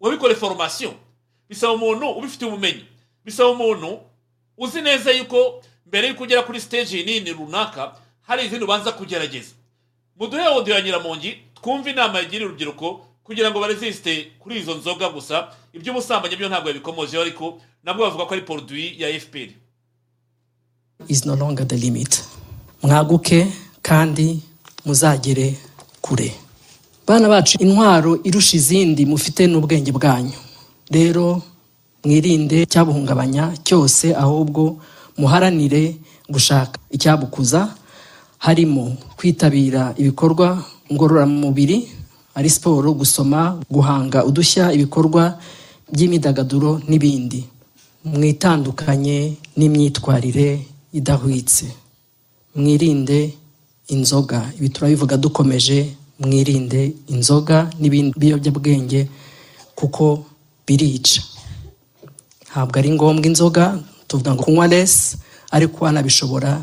wabikore foromasiyo bisaba umuntu ubifitiye ubumenyi. Bisaba umuntu uzi neza yuko mbere y'uko ugera kuri siteji nini runaka hari izindi ubanza kugerageza. Muduhe odiyo ya nyiramongi twumve inama yagiriye urubyiruko kugira ngo barezisite kuri izo nzoga gusa. Iby'ubusambanyi byo ntabwo yabikomojeho ariko nabwo bavuga ko ari poroduwi ya fpr is no longer the limit. Mwaguke kandi muzagere kure. Bana bacu intwaro irusha izindi mufite n'ubwenge bwanyu. Rero mwirinde icyabuhungabanya cyose ahubwo muharanire gushaka icyabukuza harimo kwitabira ibikorwa ngororamubiri ari siporo gusoma guhanga udushya ibikorwa by'imyidagaduro n'ibindi. Mwitandukanye n'imyitwarire idahwitse. Mwirinde inzoga. Ibi turabivuga dukomeje mwirinde inzoga n'ibindi biyobyabwenge kuko birica. Ntabwo ari ngombwa inzoga tuvuga ngo kunywa resi ariko wanabishobora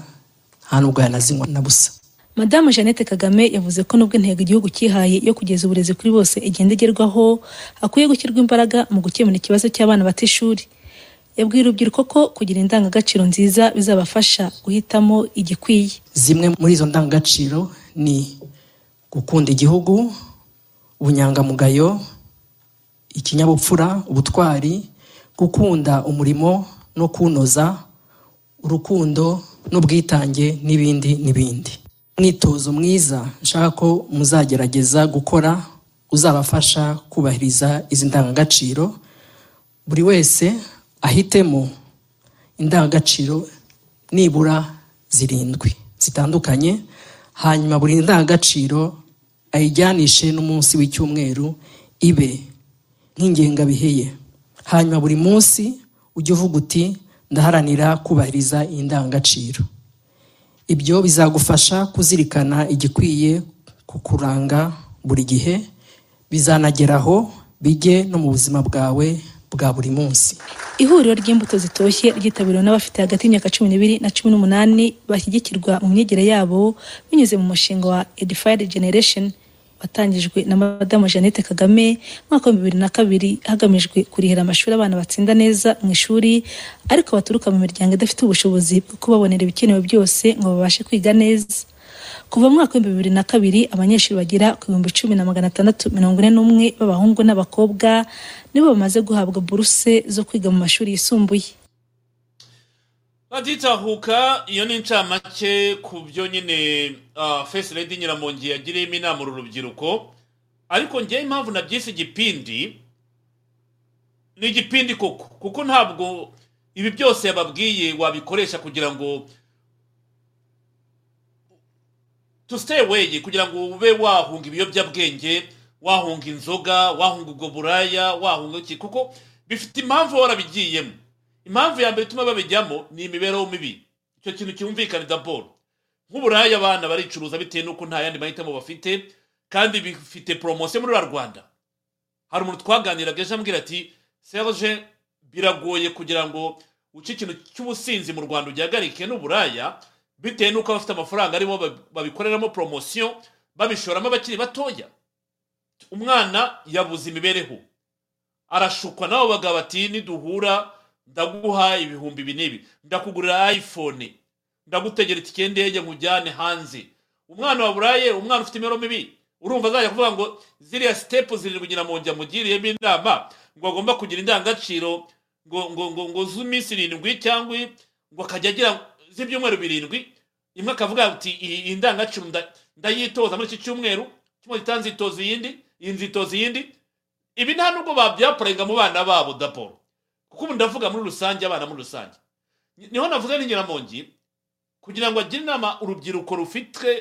nta nubwo yanazinywa na busa. Madamu jeannette kagame yavuze ko nubwo intego igihugu cyihaye yo kugeza uburezi kuri bose igenda igerwaho hakwiye gushyirwa imbaraga mu gukemura ikibazo cy'abana bata ishuri. Yabwiye urubyiruko ko kugira indangagaciro nziza bizabafasha guhitamo igikwiye. Zimwe muri izo ndangagaciro ni gukunda igihugu ubunyangamugayo ikinyabupfura ubutwari gukunda umurimo no kunoza urukundo n'ubwitange n'ibindi n'ibindi. Umwitozo mwiza nshaka ko muzagerageza gukora uzabafasha kubahiriza izi ndangagaciro. Buri wese ahitemo indangagaciro nibura zirindwi zitandukanye hanyuma buri ndangagaciro ayijyanishe n'umunsi w'icyumweru ibe nk'ingengabihe ye hanyuma buri munsi ujye uvuga uti ndaharanira kubahiriza iyi ndangagaciro. Ibyo bizagufasha kuzirikana igikwiye kukuranga buri gihe bizanageraho bijye no mu buzima bwawe bwa buri munsi. Ihuriro ry'imbuto zitoshye ryitabiriwe n'abafite hagati y'imyaka cumi n'ibiri na cumi n'umunani bashyigikirwa mu myigire yabo binyuze mu mushinga wa edified generation watangijwe na madamu jeannette kagame mwaka wa bibiri na kabiri hagamijwe kurihira amashuri abana batsinda neza mu ishuri ariko baturuka mu miryango idafite ubushobozi bwo kubabonera ibikenewe byose ngo babashe kwiga neza. Kuva mu mwaka w'ibihumbi bibiri na kabiri abanyeshuri bagera ku bihumbi cumi na magana atandatu mirongo ine n'umwe b'abahungu n'abakobwa nibo bamaze guhabwa buruse zo kwiga mu mashuri yisumbuye. Baditahuka iyo ni incamake ku byo nyine fesi redi nyiramongi yagiriyemo inama uru rubyiruko. Ariko ngewe impamvu nabyise igipindi ni igipindi koko. Kuko ntabwo ibi byose yababwiye wabikoresha kugira ngo to stay away kugira ngo ube wahunga ibiyobyabwenge wahunga inzoga wahunga ubwo buraya wahunga iki kuko bifite impamvu warabigiyemo. Impamvu ya mbere ituma babijyamo ni imibereho mibi. Icyo kintu cyumvikana daboro nk'uburaya abana baricuruza bitewe n'uko nta yandi mahitamo bafite kandi bifite poromosiyo muri rwanda. Hari umuntu twaganiraga ejo ambwira ati serge biragoye kugira ngo uce ikintu cy'ubusinzi mu rwanda ugihagarike n'uburaya bitewe n'uko abafite amafaranga ari bo babikoreramo poromosiyo babishoramo abakiri batoya. Umwana yabuze imibereho. Arashukwa nabo bagabo bati niduhura ndaguha ibihumbi ibi n'ibi ndakugurira iphone. Ndagutegera itike y'indege nkujyane hanze. Umwana waburaye umwana ufite imibereho mibi. Urumva azajya kuvuga ngo ziriya sitepu zirindwi mu njya mugiriyemo inama ngo agomba kugira indangagaciro ngo ngo ngo ngo z'iminsi irindwi cyangwa ngo akajya agira z'ibyumweru birindwi imwe akavuga ati iyi ndangagaciro ndayitoza muri iki cyumweru kimwe gitaha nzitoza iyindi iyi nzitoza iyindi. Ibi nta nubwo babyaporenga mu bana babo daporo kuko ubu ndavuga muri rusange abana muri rusange. Niho navuze ni nyiramongi kugira ngo agire inama urubyiruko rufitwe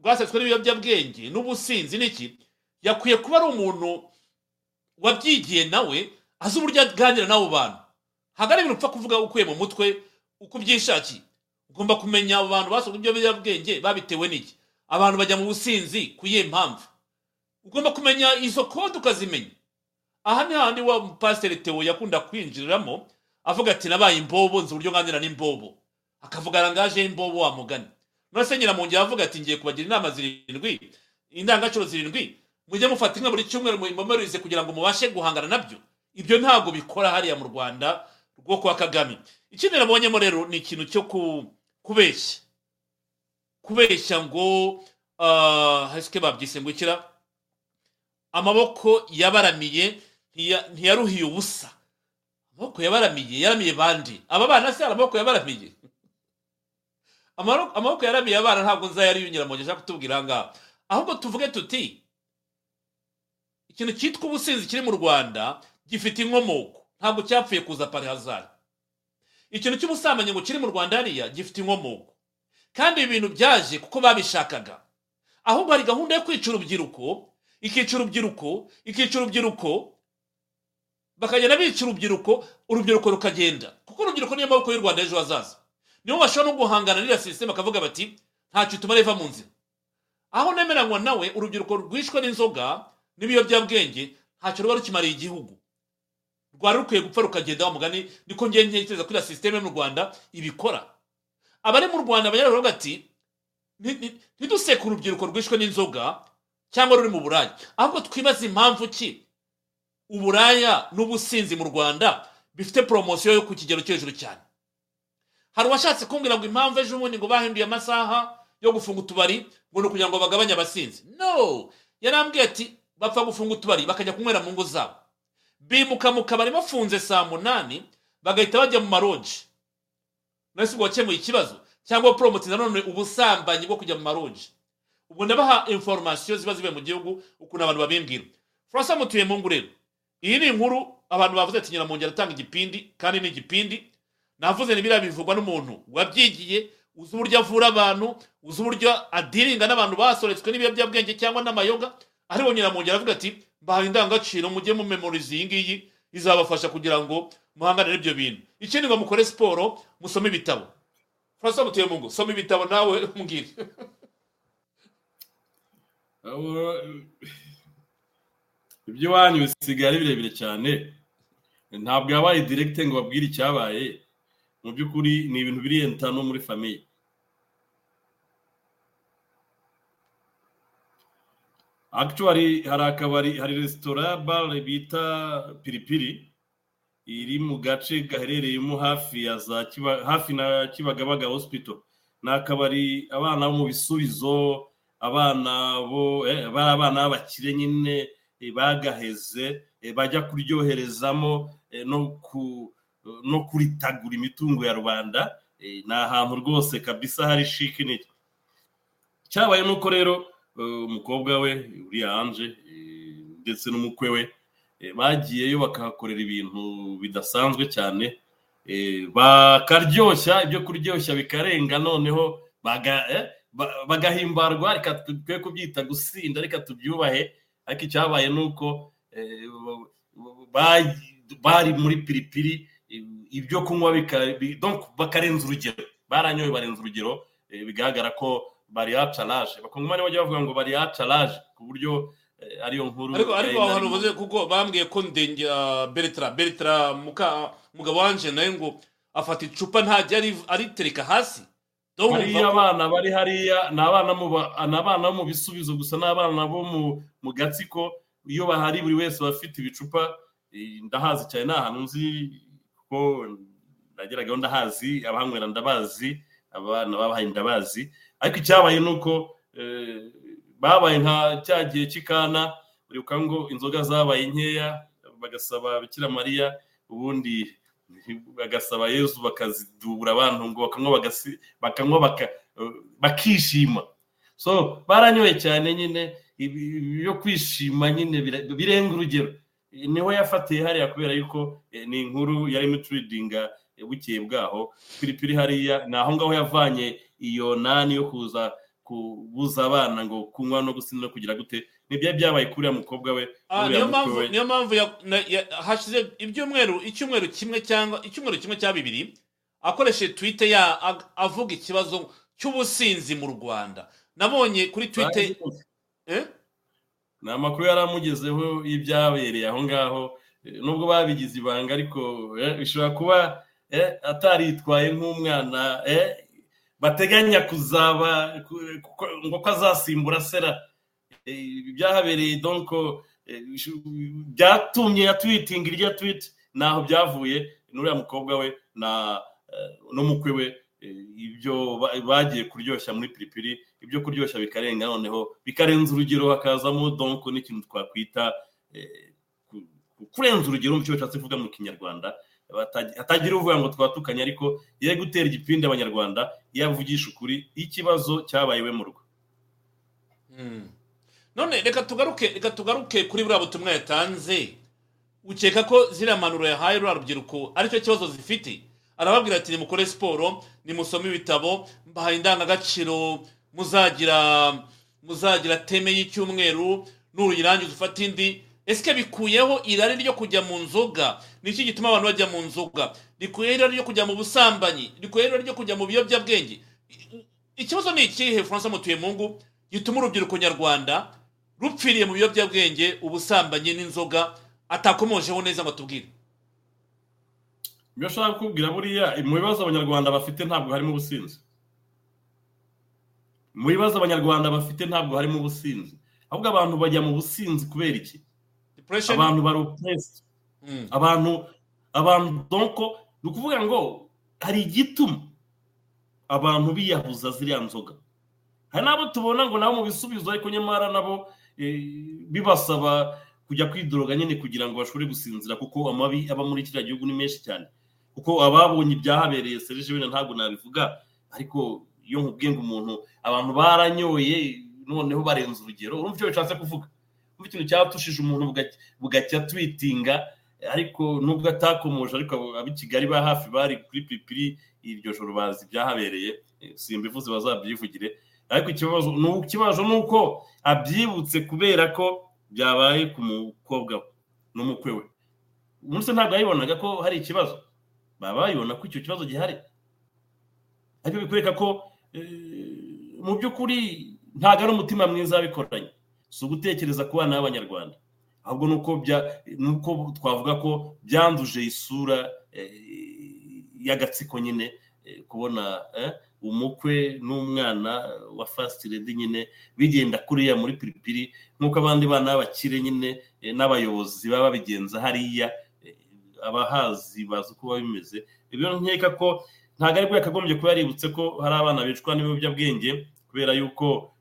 rwasetswe n'ibiyobyabwenge n'ubusinzi n'iki yakwiye kuba ari umuntu wabyigiye nawe azi uburyo aganira n'abo bantu. Ntabwo ari ibintu upfa kuvuga ukuye mu mutwe uko ubyishakiye. Ugomba kumenya abo bantu basohoka ibiyobyabwenge babitewe n'iki. Abantu bajya mu businzi ku iyihe mpamvu. Ugomba kumenya izo kode ukazimenya. Aha ni hahandi wa pasiteri tewo yakunda kwinjiriramo avuga ati nabaye imbobo nzi uburyo nganira n'imbobo akavuga arangaje imbobo wa mugani. None se nyiramongera avuga ati ngiye kubagira inama zirindwi indangagaciro zirindwi mujye mufata imwe buri cyumweru muyimomorize kugira ngo mubashe guhangana na byo. Ibyo ntabwo bikora hariya mu rwanda rwo kwa kagame. Ikindi nabonyemo rero ni ikintu cyo kubeshya. Kubeshya ngo hasike babyise ngo ikira amaboko yabaramiye ntiyaruhiye ubusa. Amaboko yabaramiye yaramiye bandi. Aba bana se amaboko yabaramiye? Amaboko yaramiye abana ntabwo nzayariyunyira mu gihe ashaka kutubwira ngaha ahubwo tuvuge tuti ikintu cyitwa ubusinzi kiri mu rwanda gifite inkomoko. Ntabwo cyapfuye kuza pari hazari ikintu cy'ubusambanyi ngo kiri mu rwanda hariya gifite inkomoko. Kandi ibi bintu byaje kuko babishakaga. Ahubwo hari gahunda yo kwica urubyiruko ikica urubyiruko ikica urubyiruko bakagenda bica urubyiruko urubyiruko rukagenda. Kuko urubyiruko niyo maboko y'u rwanda ejo hazaza. Nibo bashobora no guhangana n'iriya sisiteme bakavuga bati ntacyo tumara iva mu nzira. Aho nemeranywa nawe urubyiruko rwishwe n'inzoga n'ibiyobyabwenge ntacyo ruba rukimariye igihugu. Rwari rukwiye gupfa rukagenda wa mugani niko ngiye ntekereza ko iriya sisiteme mu rwanda ibikora. Abari mu rwanda baravuga ati ntiduseke urubyiruko rwishwe n'inzoga cyangwa ruri mu buraya ahubwo twibaze impamvu ki? Uburaya n'ubusinzi mu rwanda bifite poromosiyo yo ku kigero cyo hejuru cyane. Hari uwashatse kumbwira ngo impamvu ejo bundi ngo bahinduye amasaha yo gufunga utubari ngo ni ukugira ngo bagabanye abasinzi? No! Yarambwiye ati bapfa gufunga utubari bakajya kunywera mu ngo zabo. Bimuka mu kabari bafunze saa munani bagahita bajya mu maroji. None ubwo wakemuye ikibazo? Cyangwa poromoti nanone ubusambanyi bwo kujya mu maroji? Ubwo ndabaha inforomasiyo ziba zivuye mu gihugu ukuntu abantu babimbwira. Francois mutuye mu ngo rero iyi ni inkuru abantu bavuze ati nyiramongera atanga igipindi kandi ni igipindi. Navuze ni biriya bivugwa n'umuntu wabyigiye uzi uburyo avura abantu uzi uburyo adiringa n'abantu basoretswe n'ibiyobyabwenge cyangwa n'amayoga. Aribo nyiramongera avuga ati mbahaye indangagaciro mujye mumemoriza iyi ngiyi izabafasha kugira ngo muhangane n'ibyo bintu. Ikindi ngo mukore siporo musome ibitabo. Francois mutuye mu ngo soma ibitabo nawe mbwire ibyo iwanyu bisigaye ari birebire cyane. Ntabwo yabaye direkite ngo babwire icyabaye. Mu by'ukuri ni ibintu biri entano muri famiye actually hari akabari hari resitora bare bita piripiri. Iri mu gace gaherereyemo hafi ya za hafi na kibagabaga hospital. Ni akabari abana bo mu bisubizo abana bo eh, bari abana b'abakire nyine eh, bagaheze eh, bajya kuryoherezamo no ku no kuritagura imitungo ya rubanda ni ahantu rwose kabisa hari shiki niki cyabaye nuko rero umukobwa we uriya anje eh, ndetse n'umukwe we eh, bagiyeyo bakahakorera ibintu bidasanzwe cyane. Eh, bakaryoshya ibyo kuryoshya bikarenga noneho baga- eh, ba- bagahimbarwa reka twe kubyita gusinda reka tubyubahe. Ariko icyabaye ni uko eh, ba- bari muri piripiri eh, ibyo kunywa bika- bi- donc bakarenza urugero. Baranyoye barenza urugero eh, bigaragara ko bari yacaraje bakongomani bajya bavuga ngo bari yacaraje ku buryo eh, ariyo nkuru. Ariko ariko yari aho hantu uvuze kuko bambwiye ko ndengera bertra muka mugabo wanje nawe ngo afata icupa ntajya ari- aritereka hasi. Bariya abana bari hariya ni abana bo mu bisubizo gusa ni abana bo mu gatsiko. Iyo bahari buri wese aba afite ibicupa eh, ndahazi cyane ni ahantu nzi kuko nageragaho ndahazi abahanywera ndabazi abana babahaye ndabazi. Ariko icyabaye ni uko eh, babaye nka cya gihe cy'ikana uribuka ngo inzoga zabaye nkeya bagasaba bikira mariya ubundi bagasaba yezu bakazidubura abantu ngo bakanywa bakanywa baka- bakishima. So baranyoye cyane nyine ibi- ibi byo kwishima nyine birenga urugero. Niho yafatiye hariya kubera yuko eh, ni inkuru yarimo ituridinga eh, bukeye bwaho. Piripiri hariya ni aho ngaho yavanye iyo nani yo kuza kubuza abana ngo kunywa no gusinda no kugira gute ni byo byabaye kuri uriya mukobwa we Ah, niyo mpamvu we. niyo mpamvu hashize ibyumweru icyumweru kimwe cyangwa icyumweru kimwe cya bibiri akoresheje twite ya avuga ikibazo cy'ubusinzi mu rwanda nabonye kuri twite eh? ni amakuru yari amugezeho y'ibyabereye aho ngaho nubwo babigize ibanga ariko eh, bishobora kuba eh, ataritwaye nk'umwana bateganya kuzaba ngo ko azasimbura sera ibi byahabereye eh, bishu- byatumye yatwitinga irya twit naho byavuye n'uriya mukobwa we na eh, n'umukwe we ibyo ba- bagiye kuryoshya muri piripiri ibyo kuryoshya bikarenga noneho bikarenza urugero hakazamo donc n'ikintu twakwita ku- ku- kurenza urugero mu cyo bishatse kuvuga mu kinyarwanda hatagira uvuga ngo twatukanye ariko yari gutera igipindi abanyarwanda iyo avugisha ukuri ikibazo cyabaye iwe mu rugo. Mm. none reka tugaruke reka tugaruke kuri buriya butumwa yatanze. Ukeka ko ziriya mpanuro yahaye ruriya rubyiruko ari cyo kibazo zifite? Arababwira ati nimukore siporo nimusome ibitabo mbahaye indangagaciro muzagira muzagira teme y'icyumweru nuruyirangiza ufata indi ese bikuyeho irari ryo kujya mu nzoga ni iki gituma abantu bajya mu nzoga? Rikuyeho irari ryo kujya mu busambanyi? Rikuyeho irari ryo kujya mu biyobyabwenge? Ikibazo ni ikihe francois mutuyemungu gituma urubyiruko nyarwanda rupfiriye mu biyobyabwenge ubusambanyi n'inzoga atakomojeho neza ngo atubwire? Ibyo ashaka kukubwira buriya mu bibazo abanyarwanda bafite ntabwo harimo ubusinzi. Mu bibazo abanyarwanda bafite ntabwo harimo ubusinzi. Ahubwo abantu bajya mu businzi kubera iki? Abantu bari oppressed Mm. abantu abantu donko ni ukuvuga ngo hari igituma abantu biyahuza ziriya nzoga. Hari n'abo tubona ngo nabo mu bisubizo ariko nyamara nabo eh, bibasaba kujya kwidoroga nyine kugira ngo bashobore gusinzira kuko amabi aba muri kiriya gihugu ni menshi cyane. Kuko ababonye ibyahabereye serije wenda ntabwo nabivuga ariko iyo nkubwiye ngo umuntu abantu baranyoye noneho barenze urugero urumva icyo bishatse kuvuga. Urumva ikintu cyatushije umuntu bugacya- twitinga ariko nubwo atakomoje ariko ab'i kigali ba hafi bari kuri pipiri iryo joro bazi ibyahabereye simbivuze bazabyivugire. Ariko ikibazo ni ikibazo ni uko abyibutse kubera ko byabaye ku mukobwa we n'umukwe we. Umunsi ntabwo yabibonaga ko hari ikibazo. Baba babibona ko icyo kibazo gihari. Ariko bikwereka ko eh, mu by'ukuri ntabwo ari umutima mwiza wabikoranye. Si ugutekereza ku bana b'abanyarwanda. Ahubwo ni uko twavuga ko byanduje isura eh, y'agatsiko nyine eh, kubona eh, umukwe n'umwana wa fasiti redi nyine bigenda kuriya muri piripiri nk'uko abandi bana b'abakire nyine n'abayobozi baba babigenza hariya abahazi bazi uko biba bimeze. Ibyo nkeka ko ntabwo ari bwo yakagombye kuba yaributse ko hari abana bicwa n'ibiyobyabwenge kubera yuko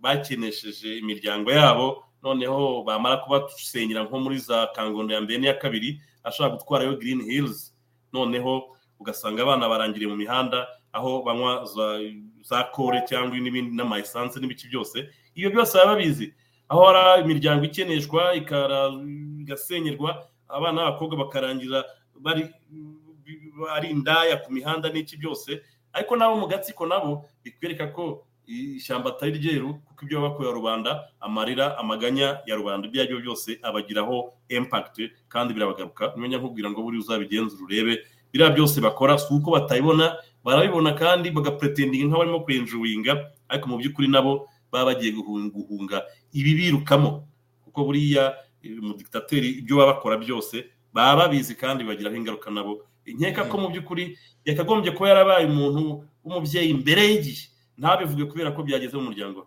bakenesheje imiryango yabo noneho bamara kubasenyera nko muri za kangondo ya mbere n'iya kabiri ashobora gutwarayo green hills. Noneho ugasanga abana barangiriye mu mihanda aho banywa za, za kore cyangwa n'ibindi n'amayisansi n'ibiki byose. Ibyo byose baba babizi. Aho hari imiryango ikeneshwa igasenyerwa abana b'abakobwa bakarangira bari ari indaya ku mihanda n'iki byose. Ariko nabo mu gatsiko nabo bikwereka ko ishyamba atari ryeru kuko ibyo bakorera rubanda amarira amaganya ya rubanda ibyo ari byo byose abagiraho impact kandi birabagaruka. Nimenya nkubwira ngo buriya uzabigenzura urebe. Biriya byose bakora si uko batabibona barabibona kandi bagapuretendinga nk'abarimo kwenjuwinga ariko mu by'ukuri nabo baba bagiye guhunga ibi birukamo. Kuko buriya eh, umudikitateri ibyo baba bakora byose baba babizi kandi bibagiraho ingaruka nabo. Nkeka ko mu by'ukuri yakagombye kuba yarabaye umuntu w'umubyeyi mbere y'igihe. Ntabivuge kubera ko byageze mu muryango.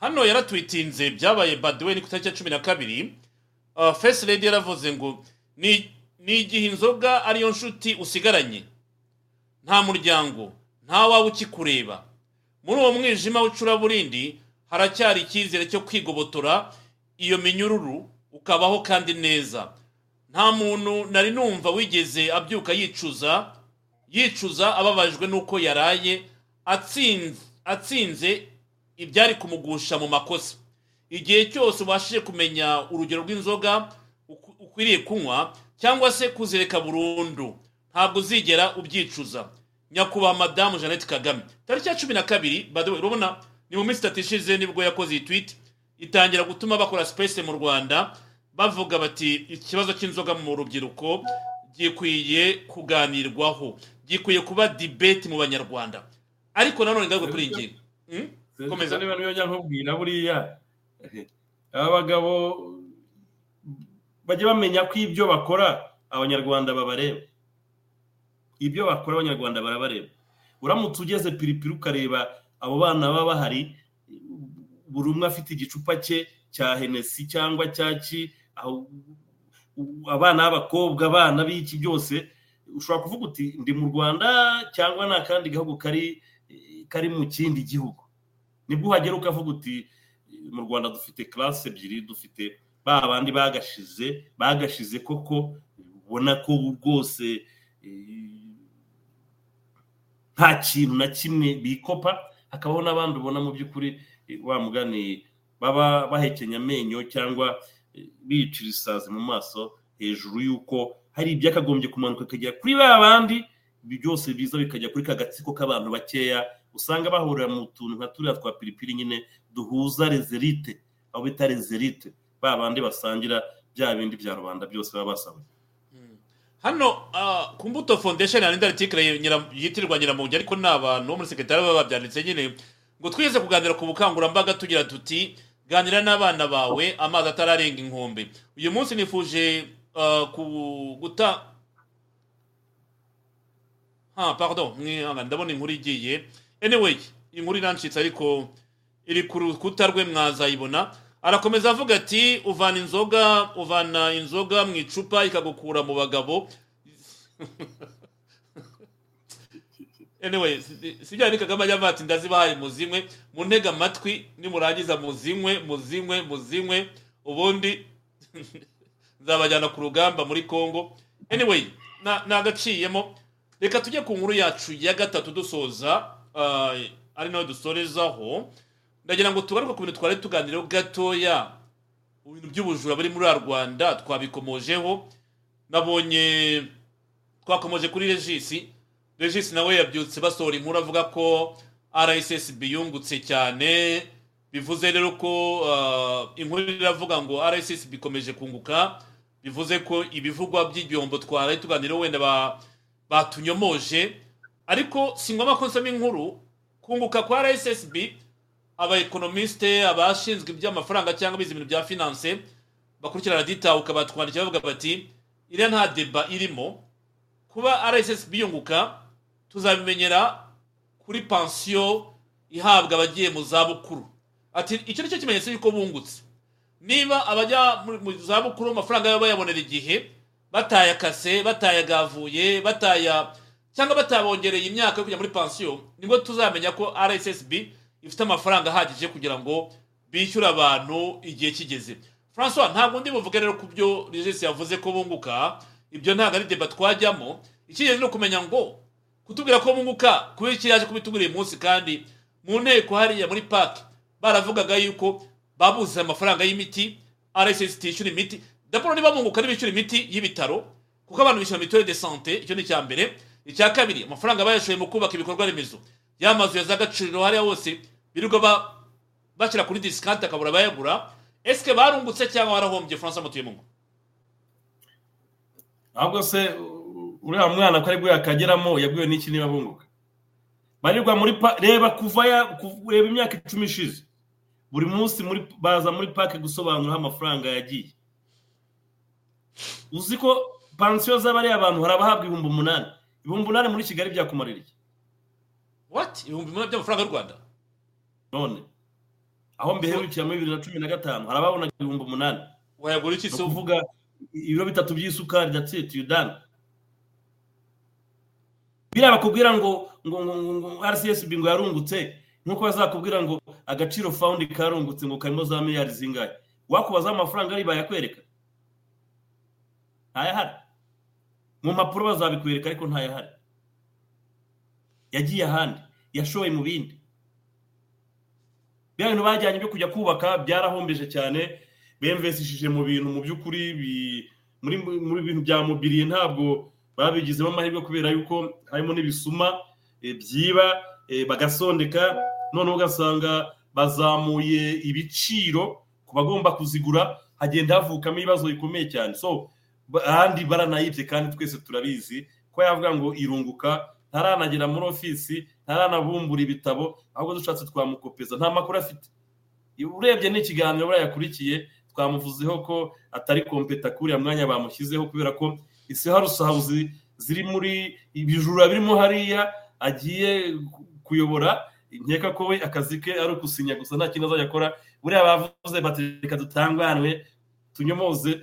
Hano yaratwitinze byabaye badiwe ni ku itariki ya cumi na kabiri. Uh, first lady yaravuze ngo ni igihe inzoga ariyo nshuti usigaranye. Nta muryango nta wawe ukikureba. Muri uwo mwijima w'icuraburindi haracyari icyizere cyo kwigobotora iyo minyururu ukabaho kandi neza. Nta muntu nari numva wigeze abyuka yicuza yicuza ababajwe n'uko yaraye atsinze. Atsinze ibyari kumugusha mu makosa. Igihe cyose ubashije kumenya urugero rw'inzoga ukwiriye kunywa cyangwa se kuzireka burundu ntabwo uzigera ubyicuza. Nyakubahwa madamu jeannette kagame. Tariki ya cumi na kabiri way, urabona ni mu minsi itatu ishize ni bwo yakoze iyi tweet itangira gutuma bakora space mu rwanda bavuga bati ikibazo cy'inzoga mu rubyiruko gikwiye kuganirwaho. Gikwiye kuba debate mu banyarwanda. Ariko nanone ngaruka kuri iyi ngingo Hmm? Komeza. niba niyo njya nkubwira buriya aba bagabo bajya bamenya ko ibyo bakora abanyarwanda babareba ibyo bakora abanyarwanda barabareba uramutse ugeze piripiri ukareba abo bana baba bahari buri umwe afite igicupa cye cya henesi cyangwa cya ki abana b'abakobwa abana b'iki byose ushobora kuvuga uti ndi mu rwanda cyangwa ni akandi gahugu kari kari mu kindi gihugu. Nibwo uhagera ukavuga uti mu rwanda dufite karasi ebyiri dufite ba bandi bagashize bagashize koko ubona ko rwose eh, nta kintu na kimwe bikopa. Hakabaho n'abandi ubona mu by'ukuri eh, wa mugani baba bahekenya amenyo cyangwa eh, bicira isazi mu maso hejuru y'uko hari ibyakagombye kumanuka bikagera kuri ba bandi byose biza bikajya kuri ka gatsiko k'abantu bakeya usanga bahurira mu tuntu nka turiya twa piripiri nyine duhuza rezerite aho bita rezerite ba bandi basangira bya bindi bya rubanda byose baba basaba hano ah, ku mbuto foundation hari indi article nyira- yitirirwa nyiramongi ariko ni abantu muri sekretari baba babyanditse nyine. Ngo twigeze kuganira ku bukangurambaga tugira tuti ganira n'abana bawe amazi atararenga inkombe. Uyu munsi nifuje ah, ku guta ha pardon mwihangane ndabona inkuru igiye. Anyway inkuru irancitse ariko iri ku rukuta rwe mwazayibona. Arakomeza avuga ati uvana inzoga uvana inzoga mu icupa ikagukura mu bagabo. Anyway si- bya ni kagame ajya avuga ati ndazibahaye muzinywe mu ntega amatwi nimurangiza muzinywe muzinywe muzinywe ubundi nzabajyana ku rugamba muri congo anyway na- nagaciyemo. Reka tujye ku nkuru yacu ya gatatu dusoza. Ari na yo dusorezaho. Ndagira ngo tugaruke ku bintu twari tuganiraho gatoya. Ibintu by'ubujura buri muri rwanda twabikomojeho. Nabonye twakomoje kuri regisi regisi nawe yabyutse basohora inkuru avuga ko rssb yungutse cyane. Bivuze rero ko ah, inkuru iravuga ngo rssb ikomeje kunguka. Bivuze ko ibivugwa by'igihombo twaraye tuganiraho wenda ba- batunyomoje. Ariko si ngombwa ko nsoma inkuru kunguka kwa rssb abaekonomisite abashinzwe iby'amafaranga cyangwa bize ibintu bya finance bakurikirana ditahuka batwandikira bavuga bati iriya nta deba irimo. Kuba rssb yunguka tuzabimenyera kuri pansiyo ihabwa abagiye mu zabukuru. Ati icyo ni cyo kimenyetso y'uko bungutse. Niba abajya mu zabukuru amafaranga yabo bayabonera igihe batayakase batayagavuye bataya cyangwa batabongereye imyaka yo kujya muri pansiyo ni bwo tuzamenya ko rssb ifite amafaranga ahagije kugira ngo bishyure abantu igihe kigeze. Francois ntabwo ndi buvuge rero ku byo regisi yavuze ko bunguka. Ibyo ntabwo ari deba twajyamo. Icyigeze ni ukumenya ngo kutubwira ko bunguka kubera iki yaje kubitubwira uyu munsi kandi mu nteko hariya muri paki baravugaga yuko babuze amafaranga y'imiti rss itishyura imiti. Daboro niba bunguka ntibishyura imiti y'ibitaro kuko abantu bishyura mituweli de sante icyo ni icya mbere. Icya kabiri amafaranga bayashoye mu kubaka ibikorwa remezo. Ya mazu ya za gaciro hariya hose birirwa ba- bashyira kuri disikante akabura abayagura. Esike barungutse cyangwa barahombye? Francois mutuyemungu ahubwo se uriya mwana ko ari bwo yakageramo yabwiwe n'iki niba bunguka? Barirwa muri pa reba kuva ya reba imyaka icumi ishize. Buri munsi muri baza muri pake gusobanura aho amafaranga yagiye. Uzi ko pansiyo z'abariya bantu hari abahabwa ibihumbi umunani? Ibihumbi umunani muri kigali byakumarira iki what? Ibihumbi umunani by'amafaranga y'u rwanda? None. Aho mbiherukira muri bibiri na cumi na gatanu. Hari ababonaga ibihumbi umunani. Wayagura iki se ukuvuga ibiro bitatu by'isukari that's it you done. Biriya bakubwira ngo ngo ngo ngo ngo rcsb ngo yarungutse nk'uko bazakubwira ngo agaciro fawundi karungutse ngo karimo za miliyari zingahe. Wakubazaho amafaranga ari bayakwereka ntayahari. Mu mpapuro bazabikwereka ariko ntayahari. Yagiye ahandi. Yashoye mu bindi. Biriya bintu bajyanye byo kujya kubaka byarahombeje cyane. Bemvesishije mu bintu mu by'ukuri muri bintu bya mobiriye ntabwo babigizemo amahirwe kubera yuko harimo n'ibisuma eh, byiba eh, bagasondeka. Noneho ugasanga bazamuye ibiciro ku bagomba kuzigura hagenda havukamo ibibazo bikomeye cyane. So ahandi baranayibye kandi twese turabizi ko yavuga ngo irunguka ntaranagera muri ofisi ntaranabumbura ibitabo ahubwo dushatse twamukopeza nta makuru afite. Urebye n'ikiganiro buriya yakurikiye twamuvuzeho ko atari kompeta kuri uriya mwanya bamushyizeho kubera ko isi harusahuzi ziri muri ibijura birimo hariya agiye ku- kuyobora nkeka ko we akazi ke ari ukusinya gusa nta kintu azajya akora. Buriya bavuze bati reka dutanganwe tunyomoze.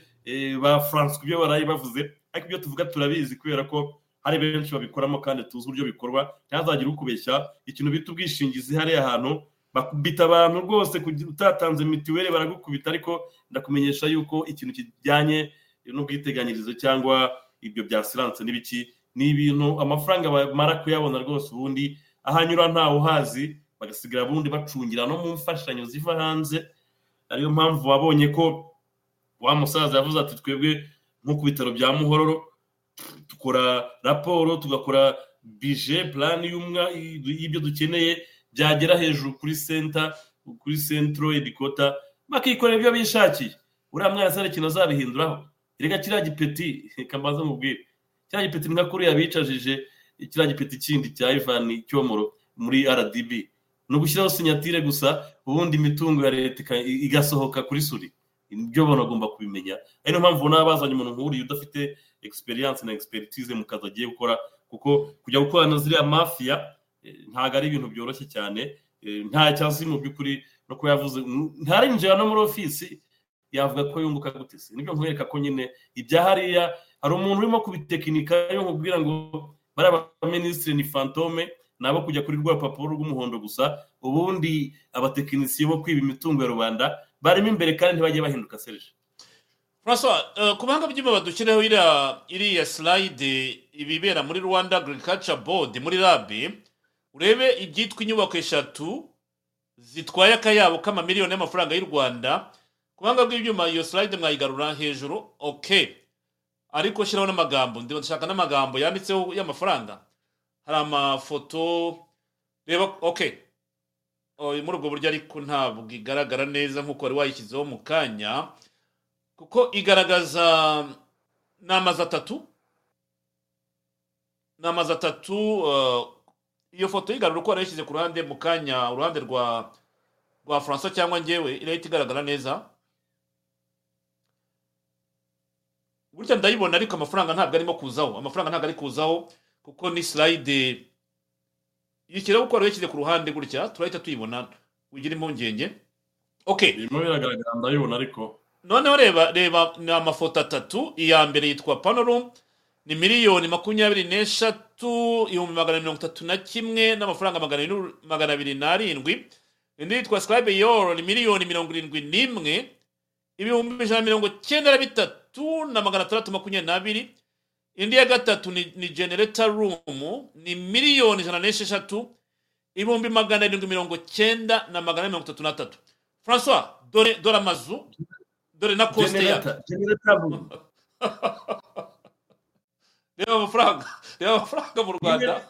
Ba france ku byo baraye bavuze ariko ibyo tuvuga turabizi kubera ko hari benshi babikoramo kandi tuzi uburyo bikorwa ntihazagire ukubeshya ikintu bita ubwishingizi hariya hantu bakubita abantu rwose utatanze mituweli baragukubita ariko ndakumenyesha yuko ikintu kijyanye n'ubwiteganyirize cyangwa ibyo bya siranse n'ibiki ni ibintu amafaranga bamara kuyabona rwose ubundi ahanyura ntawe uhazi bagasigara ubundi bacungira no mu mfashanyo ziva hanze ariyo mpamvu wabonye ko wa musaza yavuze ati twebwe nko ku bitaro bya muhororo dukora raporo tugakora bije y'umwa- y'ibyo dukeneye byagera hejuru kuri senta kuri centro edikota bakikorera ibyo bishakiye. Uriya mwana se hari ikintu azabihinduraho. Reka kiriya gipeti reka mbaze mubwire kiriya gipeti ni nka kuriya bicajije kiriya gipeti kindi cya ivani cyomoro muri rdb ni ugushyiraho sinyatire gusa ubundi imitungo ya leta igasohoka kuri suri. Ibyo abantu bagomba kubimenya. Ari niyo mpamvu ubona bazanye umuntu nk'uriya udafite experience na expertise mu kazi agiye gukora kuko kujya gukorana na ziriya mafiya eh, ntabwo ari ibintu byoroshye cyane. Eh, nta cyazi mu by'ukuri no kuba yavuze ntarinjira no muri ofisi yavuga ko yunguka gute se? Nibyo nkwereka ko nyine ibya hariya hari umuntu urimo kubitekinika yo nkubwira ngo bariya baminisitiri ni fantome ni abo kujya kuri rwa rupapuro rw'umuhondo gusa ubundi abatekinisiye bo kwiba imitungo ya rubanda barimo imbere kandi ntibajye bahinduka serije eh, ku buhanga bw'ibyuma badushyireho iriya slide ibibera muri rwanda agriculture board muri rabi urebe ibyitwa inyubako eshatu zitwaye akayabo k'amamiliyoni y'amafaranga y'u rwanda. Ku buhanga bw'ibyuma iyo slide mwayigarura hejuru ok. Ariko shyiraho n'amagambo ndashaka n'amagambo yanditseho y'amafaranga. Hari amafoto reba ok. Oh, muri ubwo buryo ariko ntabwo igaragara neza nk'uko wari wayishyizeho mu kanya kuko igaragaza ni amazu atatu ni amazu atatu uh, iyo foto yigarura uko warayishyize ku ruhande mu kanya uruhande rwa rwa francois cyangwa ngewe irahita igaragara neza. Gutya ndayibona ariko amafaranga ntabwo arimo kuzaho amafaranga ntabwo ari kuzaho kuko ni slide yishyiraho uko warayishyize ku ruhande gutya turahita tuyibona ugira impungenge okay birimo biragaragara ndabibona ariko. Noneho reba reba ni amafoto atatu. Iya mbere yitwa panorum ni miliyoni makumyabiri n'eshatu ibihumbi magana mirongo itatu na kimwe n'amafaranga magana abiri n'arindwi. Indi yitwa scribe yoro ni miliyoni mirongo irindwi n'imwe ibihumbi ijana na mirongo cyenda na bitatu na magana atandatu makumyabiri n'abiri indi ya gatatu ni, ni generator room ni miliyoni ijana n'esheshatu ibihumbi magana arindwi mirongo cyenda na magana mirongo itatu n'atatu francois dore dore amazu dore na koste ya. Reba amafaranga reba amafaranga mu rwanda.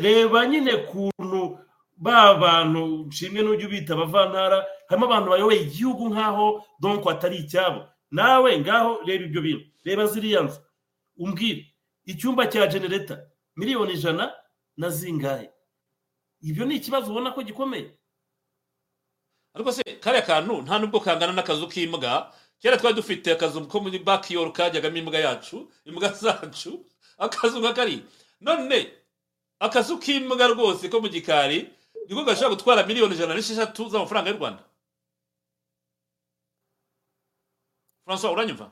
Reba nyine kuntu ba bantu nshimwe n'ujya ubita abavantara harimo abantu bayoboye igihugu nk'aho donko atari icyabo. Nawe ngaho reba ibyo bintu. Reba ziriya nzu. Umbwire. Icyumba cya genereta miliyoni ijana na zingahe? Ibyo ni ikibazo ubona ko gikomeye. Ariko se kariya kantu nta nubwo kangana n'akazu k'imbwa kera twari dufite akazu ko muri bakiyoro kajyagamo imbwa yacu imbwa zacu akazu nka kari. None akazu k'imbwa rwose ko mu gikari niko gashobora gutwara miliyoni ijana n'esheshatu z'amafaranga y'u rwanda. Francois uranyumva?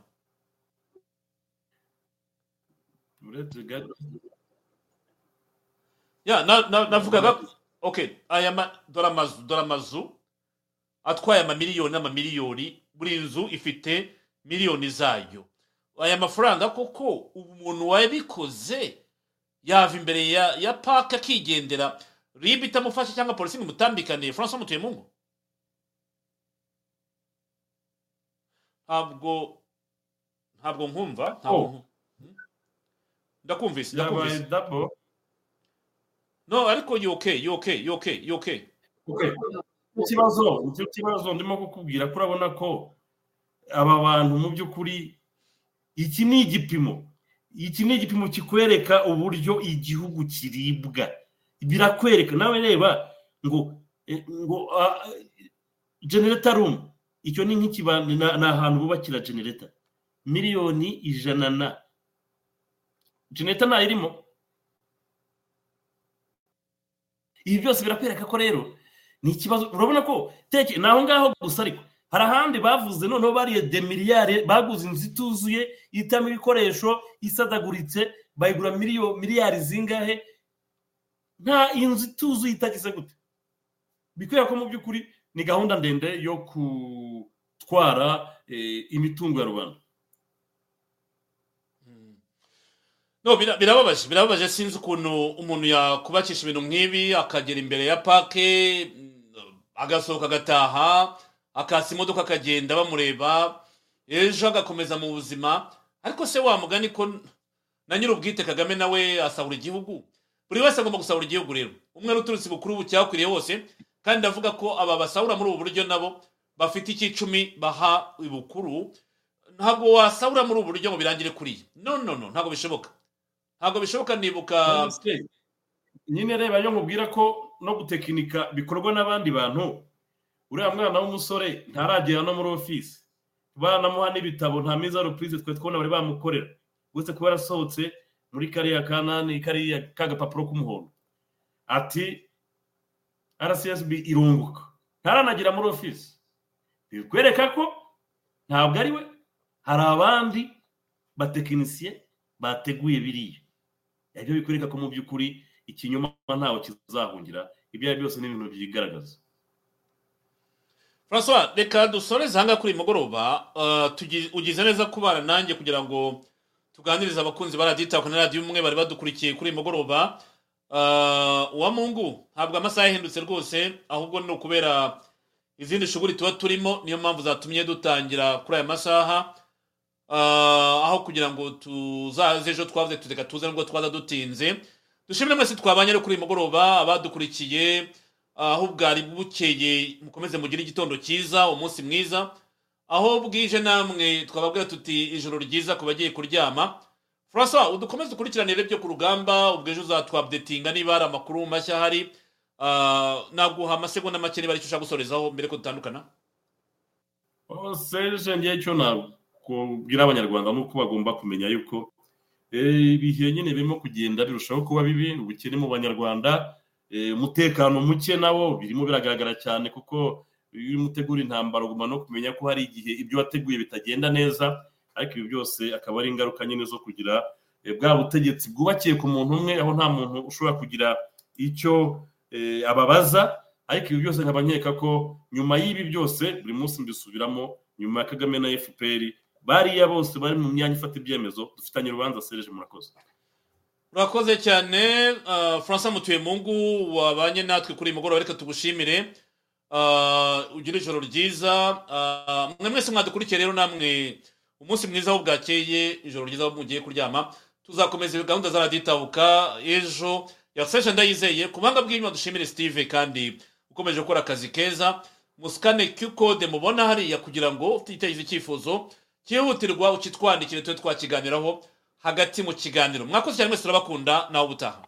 Uretse gato ya na- na- navugaga okay aya ma dore amazu dore amazu atwaye amamiliyoni n'amamiliyoni. Buri nzu ifite miliyoni zayo. Aya mafaranga koko ubu umuntu wabikoze yava imbere ya ya paka akigendera. Rib itamufasha cyangwa polisi imutambikane? Francois mutuyemungu ntabwo ntabwo nkumva ntabwo Oh. Ndakumvise ndakumvise dabo no ariko okay you okay Okay. ikibazo ni cyo kibazo ndimo kukubwira ko urabona ko aba bantu mu by'ukuri iki ni igipimo. Iki ni igipimo kikwereka uburyo igihugu kiribwa. Birakwereka. Nawe reba ngo eh, ngo genereta rumu icyo ni nk'ikibanda ni ahantu bubakira genereta miliyoni ijana na genereta ntayirimo ibi byose birakwereka ko rero ni ikibazo. Urabona ko teke ni aho ngaho gusa ariko. Hari ahandi bavuze noneho bariye demiliyare baguze inzu ituzuye itamo ibikoresho isadaguritse bayigura miliyari zingahe. Nta inzu ituzuye itagize gute. Bikwereka ko mu by'ukuri ni gahunda ndende yo gutwara eh, imitungo ya rubanda no bira- birababaje birababaje. Sinzi ukuntu umuntu yakubakisha ibintu nk'ibi akagera imbere ya pake mm, agasohoka agataha akasa imodoka akagenda bamureba. Ejo agakomeza mu buzima. Ariko se wa mugani ko na nyir'ubwite kagame nawe asahura igihugu? Buri wese agomba gusahura igihugu rero. Umwe n'uturutse bukuru ubu cyakwiriye hose kandi ndavuga ko aba basahura muri ubu buryo nabo bafite icyicumi baha ibukuru. Ntabwo wasahura muri ubu buryo ngo birangire kuriya. No no no ntabwo bishoboka. Ntabwo bishoboka nibuka nyine reba yo nkubwira ko no gutekinika bikorwa n'abandi bantu. Uriya mwana w'umusore ntaragera no muri ofisi banamuha n'ibitabo nta meza repurize twe twabona bari bamukorera. Uretse kuba yarasohotse muri kariya kanani kariya k'agapapuro k'umuhondo. Ati rcsb irunguka. Ntaranagera muri ofisi bikwereka ko ntabwo ari we. Hari abandi batekinisiye bateguye biriya. Ibyo bikwereka ko mu by'ukuri ikinyoma ntawe kizahungira. Ibyo ari byo byose ni ibintu byigaragaza. Francois reka dusoreze ahangaha kuri uyu mugoroba. Uh, ugize neza kubana nanjye kugira ngo tuganirize abakunzi ba radiyo itako na radiyo umwe bari badukurikiye kuri uyu mugoroba. Uh, uwa mungu ntabwo amasaha yahindutse rwose ahubwo ni ukubera izindi shuguri tuba turimo niyo mpamvu zatumye dutangira kuri aya masaha. Aho kugira ngo tuzaze ejo twavuze tureka tuze nubwo twaza dutinze. Dushimire mwese twabanye no kuri uyu mugoroba abadukurikiye aho bwari bukeye mukomeze mugire igitondo cyiza umunsi mwiza. Aho bwije namwe twababwira tuti ijoro ryiza ku bagiye kuryama. Francois udukomeze dukurikiranire byo ku rugamba ubwo ejo uzatwabdetinga niba hari amakuru mashya ahari. Ah, naguha amasegonda make niba ari cyo ushaka gusorezaho mbere ko dutandukana. Serge ngewe icyo kubwira abanyarwanda ni uko bagomba kumenya yuko eh, ibihe nyine birimo kugenda birushaho kuba bibi ubukene mu banyarwanda eh, umutekano muke nawo birimo biragaragara cyane kuko iyo umutegura intambara uguma no kumenya ko hari igihe ibyo wateguye bitagenda neza ariko ibi byose akaba ari ingaruka nyine zo kugira eh, bwa butegetsi bwubakiye ku muntu umwe aho nta muntu ushobora kugira icyo ababaza ariko ibi byose nkaba nkeka ko nyuma y'ibi byose buri munsi mbisubiramo nyuma ya kagame na fpr bariya bose bari mu myanya ifata ibyemezo dufitanye urubanza serije murakoze. Murakoze cyane. Uh, Francois mutuyemungu wabanye natwe kuri uyu mugoroba reka tugushimire. Uh, Ugira ijoro ryiza. Uh, Mwe mwese mwadukurikiye rero namwe umunsi mwiza aho bwakeye ijoro ryiza aho mugiye kuryama. Tuzakomeza gahunda za raditabuka ejo. Yasesha ndayizeye ku banga bw'inyuma dushimire steve kandi ukomeje gukora akazi keza. Musikane k'ikode mubona hariya kugira ngo utiteze icyifuzo. cyihutirwa ukitwandikira tujye twakiganiraho hagati mu kiganiro. Mwakoze cyane mwese turabakunda nawe ubutaha.